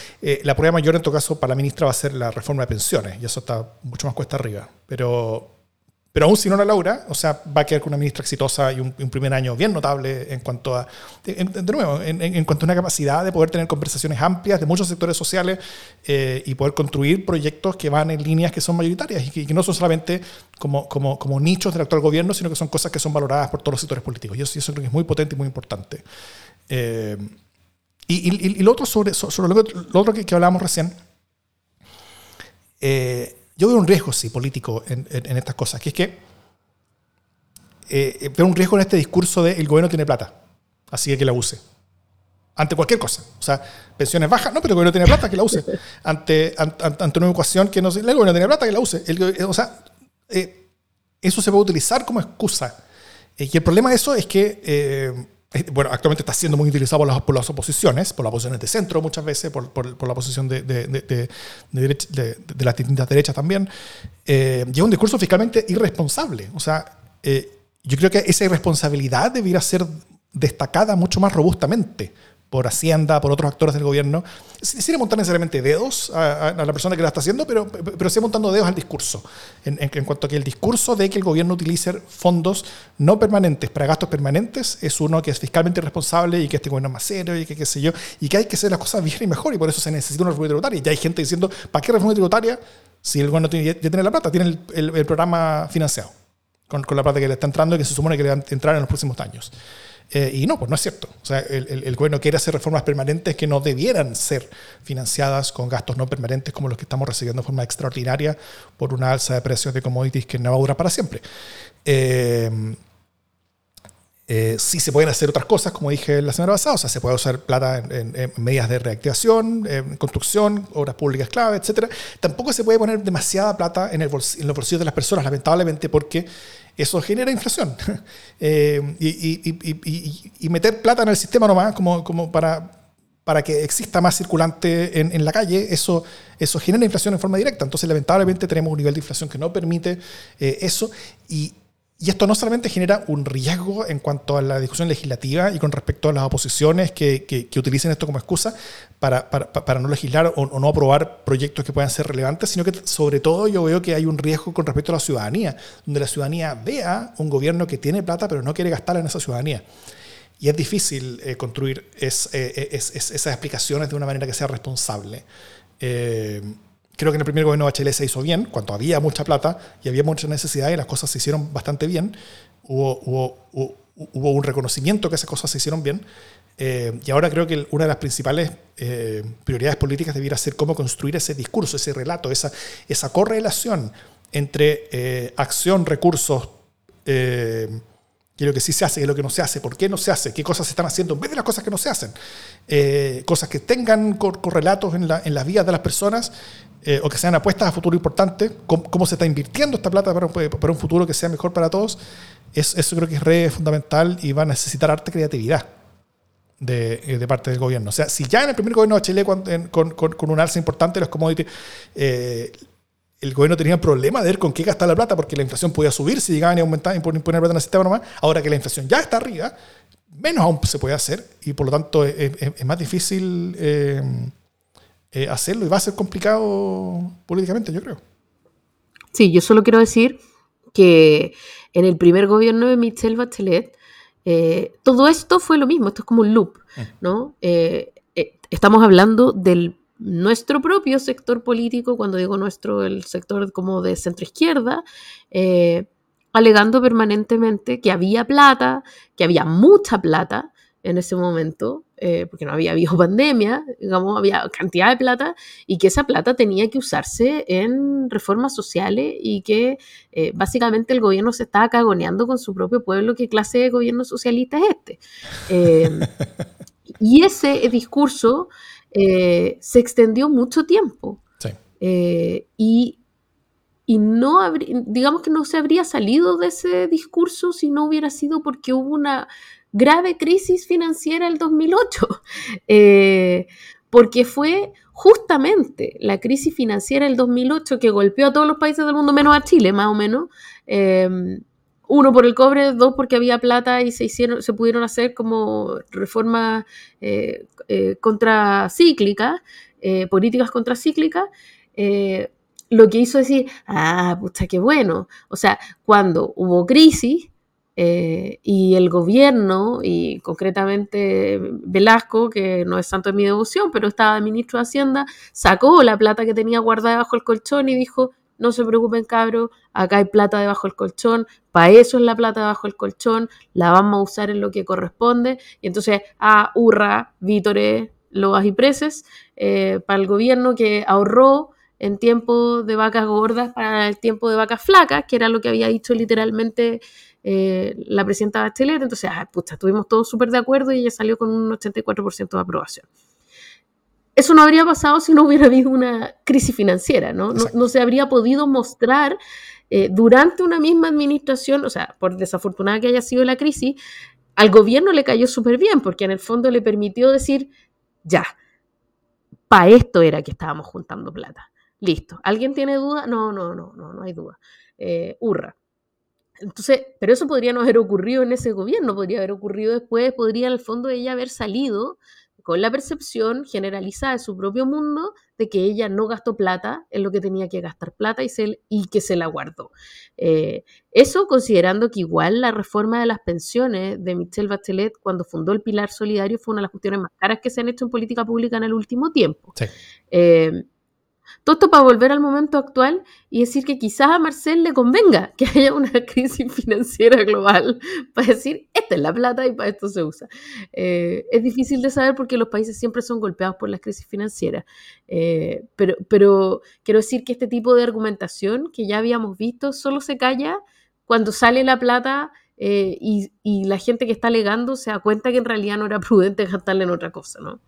la prueba mayor en todo caso para la ministra va a ser la reforma de pensiones, y eso está mucho más cuesta arriba. Pero pero aún si no la logra, o sea, va a quedar con una ministra exitosa y un, primer año bien notable en cuanto a, de nuevo, en, cuanto a una capacidad de poder tener conversaciones amplias de muchos sectores sociales eh, y poder construir proyectos que van en líneas que son mayoritarias y que, no son solamente como, como, como, nichos del actual gobierno, sino que son cosas que son valoradas por todos los sectores políticos. Y eso, eso creo que es muy potente y muy importante. Eh, y, y, lo otro sobre, sobre lo, otro que, que hablábamos recién, eh, yo veo un riesgo, sí, político en, estas cosas, que es que eh, veo un riesgo en este discurso de el gobierno tiene plata, así que que la use. Ante cualquier cosa. O sea, pensiones bajas, no, pero el gobierno tiene plata, que la use. Ante, ante, una ecuación que no sé, el gobierno tiene plata, que la use. o sea, eh, eso se puede utilizar como excusa. Eh, y el problema de eso es que bueno, actualmente está siendo muy utilizado por las, por las, oposiciones, por las oposiciones de centro muchas veces, por, por, la posición de, de, de, de, las distintas derechas también, eh, y es un discurso fiscalmente irresponsable. O sea, eh, yo creo que esa irresponsabilidad debiera ser destacada mucho más robustamente por Hacienda, por otros actores del gobierno, sin montar necesariamente dedos a, la persona que la está haciendo, pero, pero sí montando dedos al discurso. En, en, cuanto a que el discurso de que el gobierno utilice fondos no permanentes para gastos permanentes es uno que es fiscalmente irresponsable y que este gobierno es más serio y que qué sé yo, y que hay que hacer las cosas bien y mejor, y por eso se necesita una reforma tributaria. Y ya hay gente diciendo, ¿para qué reforma tributaria si el gobierno tiene, ya tiene la plata, tiene el, el, programa financiado con, con la plata que le está entrando y que se supone que le va a entrar en los próximos años? Eh, y no, pues no es cierto. O sea, el, gobierno quiere hacer reformas permanentes que no debieran ser financiadas con gastos no permanentes como los que estamos recibiendo de forma extraordinaria por una alza de precios de commodities que no va a durar para siempre. Eh, eh, sí se pueden hacer otras cosas, como dije la semana pasada, o sea, se puede usar plata en, medidas de reactivación, en construcción, obras públicas clave, etc. Tampoco se puede poner demasiada plata en, el en los bolsillos de las personas, lamentablemente, porque eso genera inflación. Eh, y, meter plata en el sistema nomás, como, como para, que exista más circulante en, la calle, eso, eso genera inflación en forma directa. Entonces, lamentablemente, tenemos un nivel de inflación que no permite eh, eso. Y esto no solamente genera un riesgo en cuanto a la discusión legislativa y con respecto a las oposiciones que, que, utilicen esto como excusa para, para, para no legislar o, no aprobar proyectos que puedan ser relevantes, sino que sobre todo yo veo que hay un riesgo con respecto a la ciudadanía, donde la ciudadanía vea un gobierno que tiene plata pero no quiere gastarla en esa ciudadanía. Y es difícil eh, construir es, eh, es, esas explicaciones de una manera que sea responsable. Eh, Creo que en el primer gobierno de Bachelet se hizo bien, cuando había mucha plata y había mucha necesidad y las cosas se hicieron bastante bien. Hubo, hubo, hubo, un reconocimiento que esas cosas se hicieron bien. Eh, y ahora creo que una de las principales eh, prioridades políticas debiera ser cómo construir ese discurso, ese relato, esa, esa correlación entre eh, acción, recursos, qué es lo que sí se hace, es lo que no se hace, por qué no se hace, qué cosas se están haciendo en vez de las cosas que no se hacen. Eh, cosas que tengan correlatos en, la, en, las vidas de las personas eh, o que sean apuestas a futuro importante, cómo, se está invirtiendo esta plata para, para, un futuro que sea mejor para todos. eso creo que es re fundamental y va a necesitar arte creatividad. De, eh, de, parte del gobierno. O sea, si ya en el primer gobierno de Chile, con, con, con, un alza importante de los commodities, el gobierno tenía problema de ver con qué gastar la plata porque la inflación podía subir si llegaban y aumentaban y poner plata en el sistema nomás. Ahora que la inflación ya está arriba, menos aún se puede hacer y por lo tanto es, más difícil eh, eh, hacerlo y va a ser complicado políticamente, yo creo. Sí, yo solo quiero decir que en el primer gobierno de Michelle Bachelet, eh, todo esto fue lo mismo, esto es como un loop, mm. ¿no? estamos hablando del nuestro propio sector político, cuando digo nuestro, el sector como de centro izquierda, eh, alegando permanentemente que había plata, que había mucha plata en ese momento, eh, porque no había habido pandemia, digamos, había cantidad de plata, y que esa plata tenía que usarse en reformas sociales y que eh, básicamente el gobierno se estaba cagoneando con su propio pueblo, qué clase de gobierno socialista es este. y ese discurso eh, se extendió mucho tiempo. Y, y no digamos que no se habría salido de ese discurso si no hubiera sido porque hubo una grave crisis financiera el 2008, eh, porque fue justamente la crisis financiera del 2008 que golpeó a todos los países del mundo, menos a Chile, más o menos, em, uno por el cobre, dos porque había plata y se pudieron hacer como reformas eh, eh, contracíclicas, políticas contracíclicas, lo que hizo decir, ah, pucha, qué bueno. O sea, cuando hubo crisis, eh, y el gobierno, y concretamente Velasco, que no es santo de mi devoción, pero estaba ministro de Hacienda, sacó la plata que tenía guardada debajo del colchón y dijo, no se preocupen cabros, acá hay plata debajo del colchón, para eso es la plata debajo del colchón, la vamos a usar en lo que corresponde. Y entonces, a Urra, Vítore, Loas y Preces, eh, para el gobierno que ahorró en tiempo de vacas gordas para el tiempo de vacas flacas, que era lo que había dicho literalmente eh, la presidenta Bachelet, entonces, ah, pucha, estuvimos todos súper de acuerdo y ella salió con un 84% de aprobación. Eso no habría pasado si no hubiera habido una crisis financiera, ¿no? No, no, se habría podido mostrar eh, durante una misma administración, o sea, por desafortunada que haya sido la crisis, al gobierno le cayó súper bien, porque en el fondo le permitió decir, ya, para esto era que estábamos juntando plata. Listo. ¿Alguien tiene duda? No, no, no, no, no hay duda. Eh, hurra. Entonces, pero eso podría no haber ocurrido en ese gobierno, podría haber ocurrido después, podría en el fondo ella haber salido con la percepción generalizada de su propio mundo de que ella no gastó plata en lo que tenía que gastar plata y, se, y que se la guardó. Eh, eso considerando que igual la reforma de las pensiones de Michelle Bachelet cuando fundó el Pilar Solidario fue una de las cuestiones más caras que se han hecho en política pública en el último tiempo. Sí. Eh, todo esto para volver al momento actual y decir que quizás a Marcel le convenga que haya una crisis financiera global para decir, esta es la plata y para esto se usa. Eh, es difícil de saber porque los países siempre son golpeados por las crisis financieras, eh, pero, pero quiero decir que este tipo de argumentación que ya habíamos visto solo se calla cuando sale la plata eh, y, y, la gente que está alegando se da cuenta que en realidad no era prudente gastarla en otra cosa, ¿no?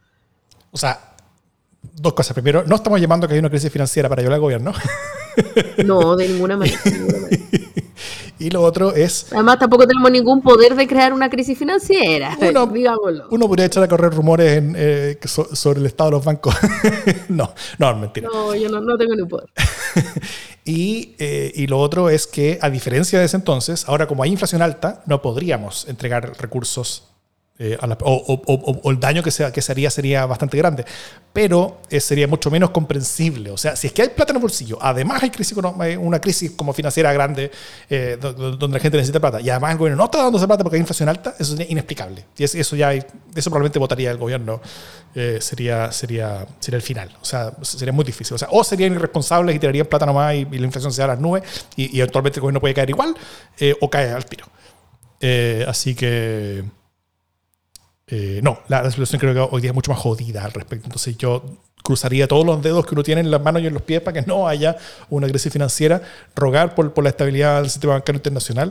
O sea, dos cosas. Primero, no estamos llamando que hay una crisis financiera para ayudar al gobierno. No, de ninguna manera. De ninguna manera. y lo otro es... Además, tampoco tenemos ningún poder de crear una crisis financiera, uno, digámoslo. Uno podría echar a correr rumores en, eh, sobre el estado de los bancos. no, no, mentira. No, yo no, no tengo ni poder. y, eh, y lo otro es que, a diferencia de ese entonces, ahora como hay inflación alta, no podríamos entregar recursos eh, la, o, o, o, el daño que se, que se haría sería bastante grande, pero eh, sería mucho menos comprensible. O sea, si es que hay plata en el bolsillo, además hay crisis, eh, una crisis como financiera grande eh, donde la gente necesita plata, y además el gobierno no está dando esa plata porque hay inflación alta, eso es inexplicable. Y eso ya hay, eso probablemente votaría el gobierno, sería, sería, sería el final. O sea, sería muy difícil. O sea, o serían irresponsables y tirarían plata nomás y, y la inflación se da a las nubes y, y, eventualmente el gobierno puede caer igual o cae al tiro. así que... Eh, no, la, la, situación creo que hoy día es mucho más jodida al respecto. Entonces yo cruzaría todos los dedos que uno tiene en las manos y en los pies para que no haya una crisis financiera, rogar por, la estabilidad del sistema bancario internacional,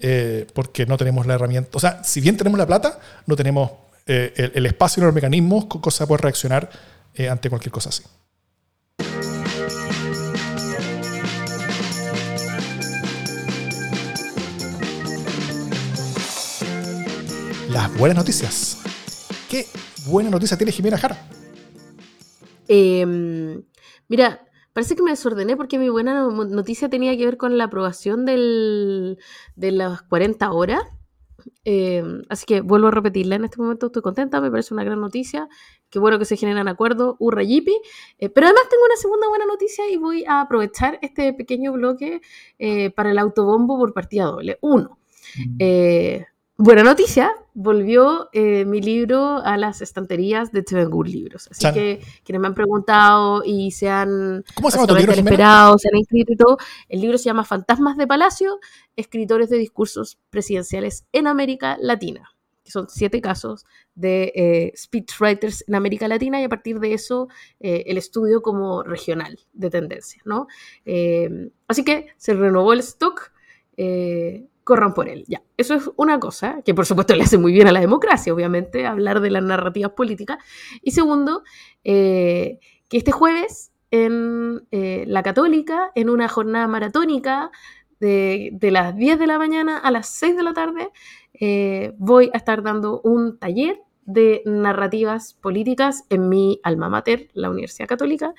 eh, porque no tenemos la herramienta. O sea, si bien tenemos la plata, no tenemos eh, el, espacio y los mecanismos con cosa poder reaccionar ante cualquier cosa así. Las buenas noticias. ¿Qué buena noticia tiene Jimena Jara? Eh, mira, parece que me desordené porque mi buena noticia tenía que ver con la aprobación del, de las 40 horas. Eh, así que vuelvo a repetirla en este momento, estoy contenta, me parece una gran noticia, qué bueno que se generan acuerdos, hurra yipi, eh, pero además tengo una segunda buena noticia y voy a aprovechar este pequeño bloque eh, para el autobombo por partida doble. Uno, mm. Buena noticia, volvió eh, mi libro a las estanterías de Tevengur Libros. Así Chan. que quienes me han preguntado y se han, ¿Cómo se llama tu libro, esperado, se han inscrito y todo, el libro se llama Fantasmas de Palacio, escritores de discursos presidenciales en América Latina. Que son siete casos de eh, speechwriters en América Latina y a partir de eso eh, el estudio como regional de tendencia. ¿no? Eh, así que se renovó el stock corran por él. Ya, eso es una cosa que por supuesto le hace muy bien a la democracia, obviamente, hablar de las narrativas políticas. Y segundo, eh, que este jueves en eh, la Católica, en una jornada maratónica de, de, las 10 de la mañana a las 6 de la tarde, eh, voy a estar dando un taller de narrativas políticas en mi alma mater, la Universidad Católica.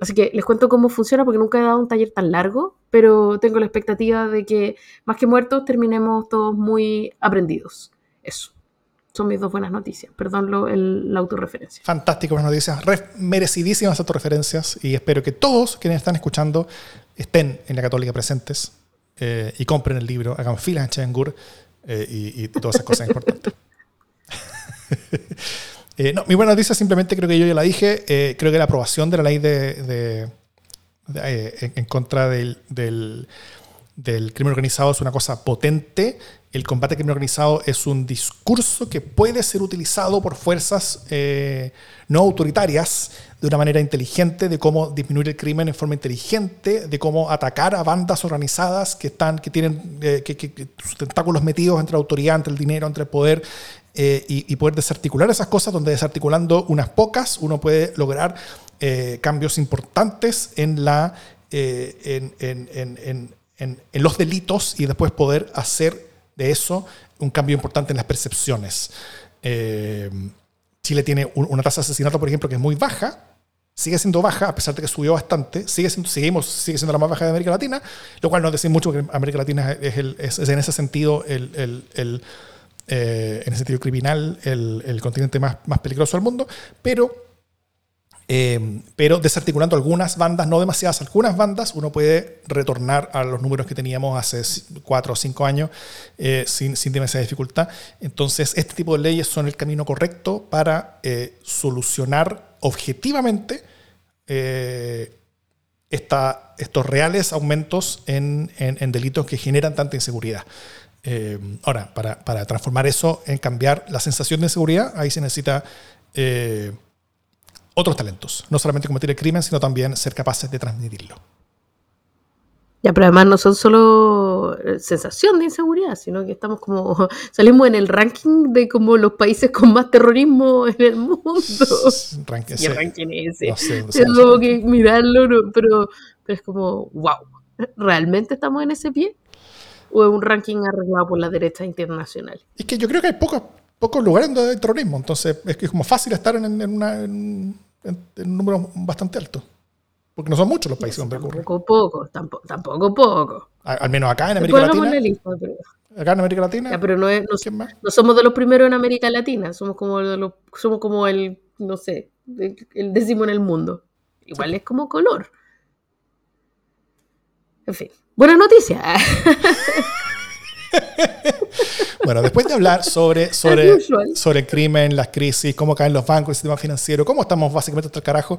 Así que les cuento cómo funciona porque nunca he dado un taller tan largo, pero tengo la expectativa de que más que muertos terminemos todos muy aprendidos. Eso. Son mis dos buenas noticias. Perdón lo, el, la autorreferencia. Fantástico, buenas noticias. merecidísimas autorreferencias y espero que todos quienes están escuchando estén en la Católica presentes eh, y compren el libro, hagan filas en Chevengur eh, y, todas esas cosas importantes. Eh, no, mi buena noticia simplemente creo que yo ya la dije. Eh, creo que la aprobación de la ley de, eh, en, contra del, del, crimen organizado es una cosa potente. El combate al crimen organizado es un discurso que puede ser utilizado por fuerzas no autoritarias de una manera inteligente, de cómo disminuir el crimen en forma inteligente, de cómo atacar a bandas organizadas que están, que tienen que, sus tentáculos metidos entre la autoridad, entre el dinero, entre el poder, eh, y, poder desarticular esas cosas, donde desarticulando unas pocas uno puede lograr eh, cambios importantes en, la, eh, en, los delitos y después poder hacer de eso un cambio importante en las percepciones. Chile tiene una tasa de asesinato, por ejemplo, que es muy baja, sigue siendo baja, a pesar de que subió bastante, sigue siendo, seguimos, sigue siendo la más baja de América Latina, lo cual nos dice mucho que América Latina es, es en ese sentido el, el eh, en el sentido criminal, el, continente más, más, peligroso del mundo, pero, eh, pero desarticulando algunas bandas, no demasiadas, algunas bandas, uno puede retornar a los números que teníamos hace cuatro o cinco años eh, sin, sin, demasiada dificultad. Entonces, este tipo de leyes son el camino correcto para solucionar objetivamente esta, estos reales aumentos en, en delitos que generan tanta inseguridad. Eh, ahora, para, para, transformar eso en cambiar la sensación de inseguridad, ahí se necesita eh, otros talentos. No solamente cometer el crimen, sino también ser capaces de transmitirlo. Ya, pero además no son solo eh, sensación de inseguridad, sino que estamos como, salimos en el ranking de como los países con más terrorismo en el mundo. Ranking, ¿Qué ranking ese? No sé, no que mirarlo, pero, pero es como, wow, ¿realmente estamos en ese pie? o es un ranking arreglado por la derecha internacional? Es que yo creo que hay pocos, pocos lugares donde hay terrorismo, entonces es que es como fácil estar en, un número bastante alto. Porque no son muchos los países donde ocurre. Tampoco poco, tampoco, tampoco poco. Al, menos acá en América Latina. Acá en América Latina. pero no, no, somos de los primeros en América Latina, somos como, de somos como el, no sé, el, décimo en el mundo. Igual es como color. En fin. Buena noticia. bueno, después de hablar sobre, sobre, sobre el crimen, las crisis, cómo caen los bancos, el sistema financiero, cómo estamos básicamente hasta el carajo,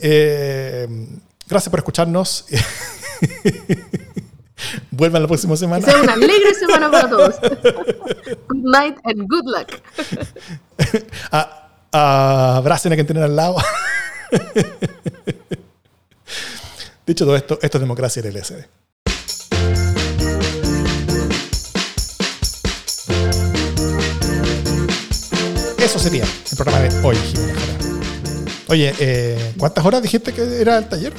eh, gracias por escucharnos. Vuelvan la próxima semana. Que sea una alegre semana para todos. good night and good luck. abracen a quien tienen al lado. Dicho todo esto, esto es democracia el LSD. Sería el programa de hoy, Jimena Oye, eh, ¿cuántas horas dijiste que era el taller?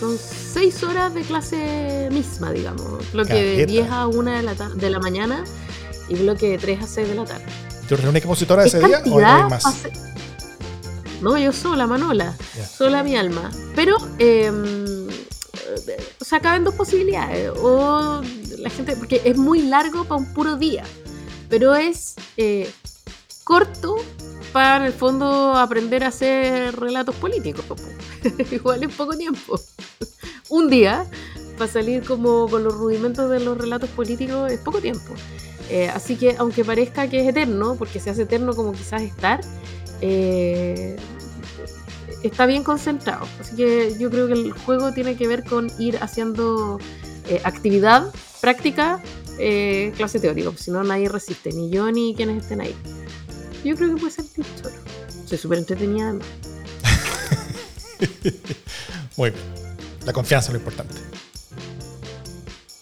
Son, seis horas de clase misma, digamos. Bloque de 10 a 1 de la, de la mañana y bloque de 3 a 6 de la tarde. ¿Tú única expositora ese día o hay más? No, yo sola, Manola. Sola mi alma. Pero, eh, o sea, caben dos posibilidades. O la gente, porque es muy largo para un puro día, pero es eh, corto para en el fondo aprender a hacer relatos políticos. Igual es poco tiempo. un día para salir como con los rudimentos de los relatos políticos es poco tiempo. Eh, así que aunque parezca que es eterno, porque se hace eterno como quizás estar, eh, está bien concentrado. Así que yo creo que el juego tiene que ver con ir haciendo eh, actividad, práctica, eh, clase teórica, si no nadie resiste, ni yo ni quienes estén ahí. Yo creo que puede ser solo. Soy súper entretenida además. Muy bien. La confianza es lo importante.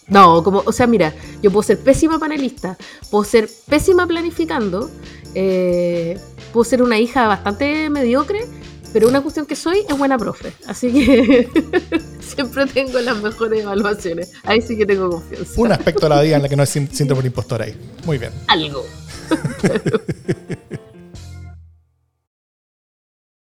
No, como, o sea, mira, yo puedo ser pésima panelista, puedo ser pésima planificando, eh, puedo ser una hija bastante mediocre, Pero una cuestión que soy es buena profe, así que siempre tengo las mejores evaluaciones. Ahí sí que tengo confianza. Un aspecto de la vida en la que no es síndrome del impostor ahí. Muy bien. Algo.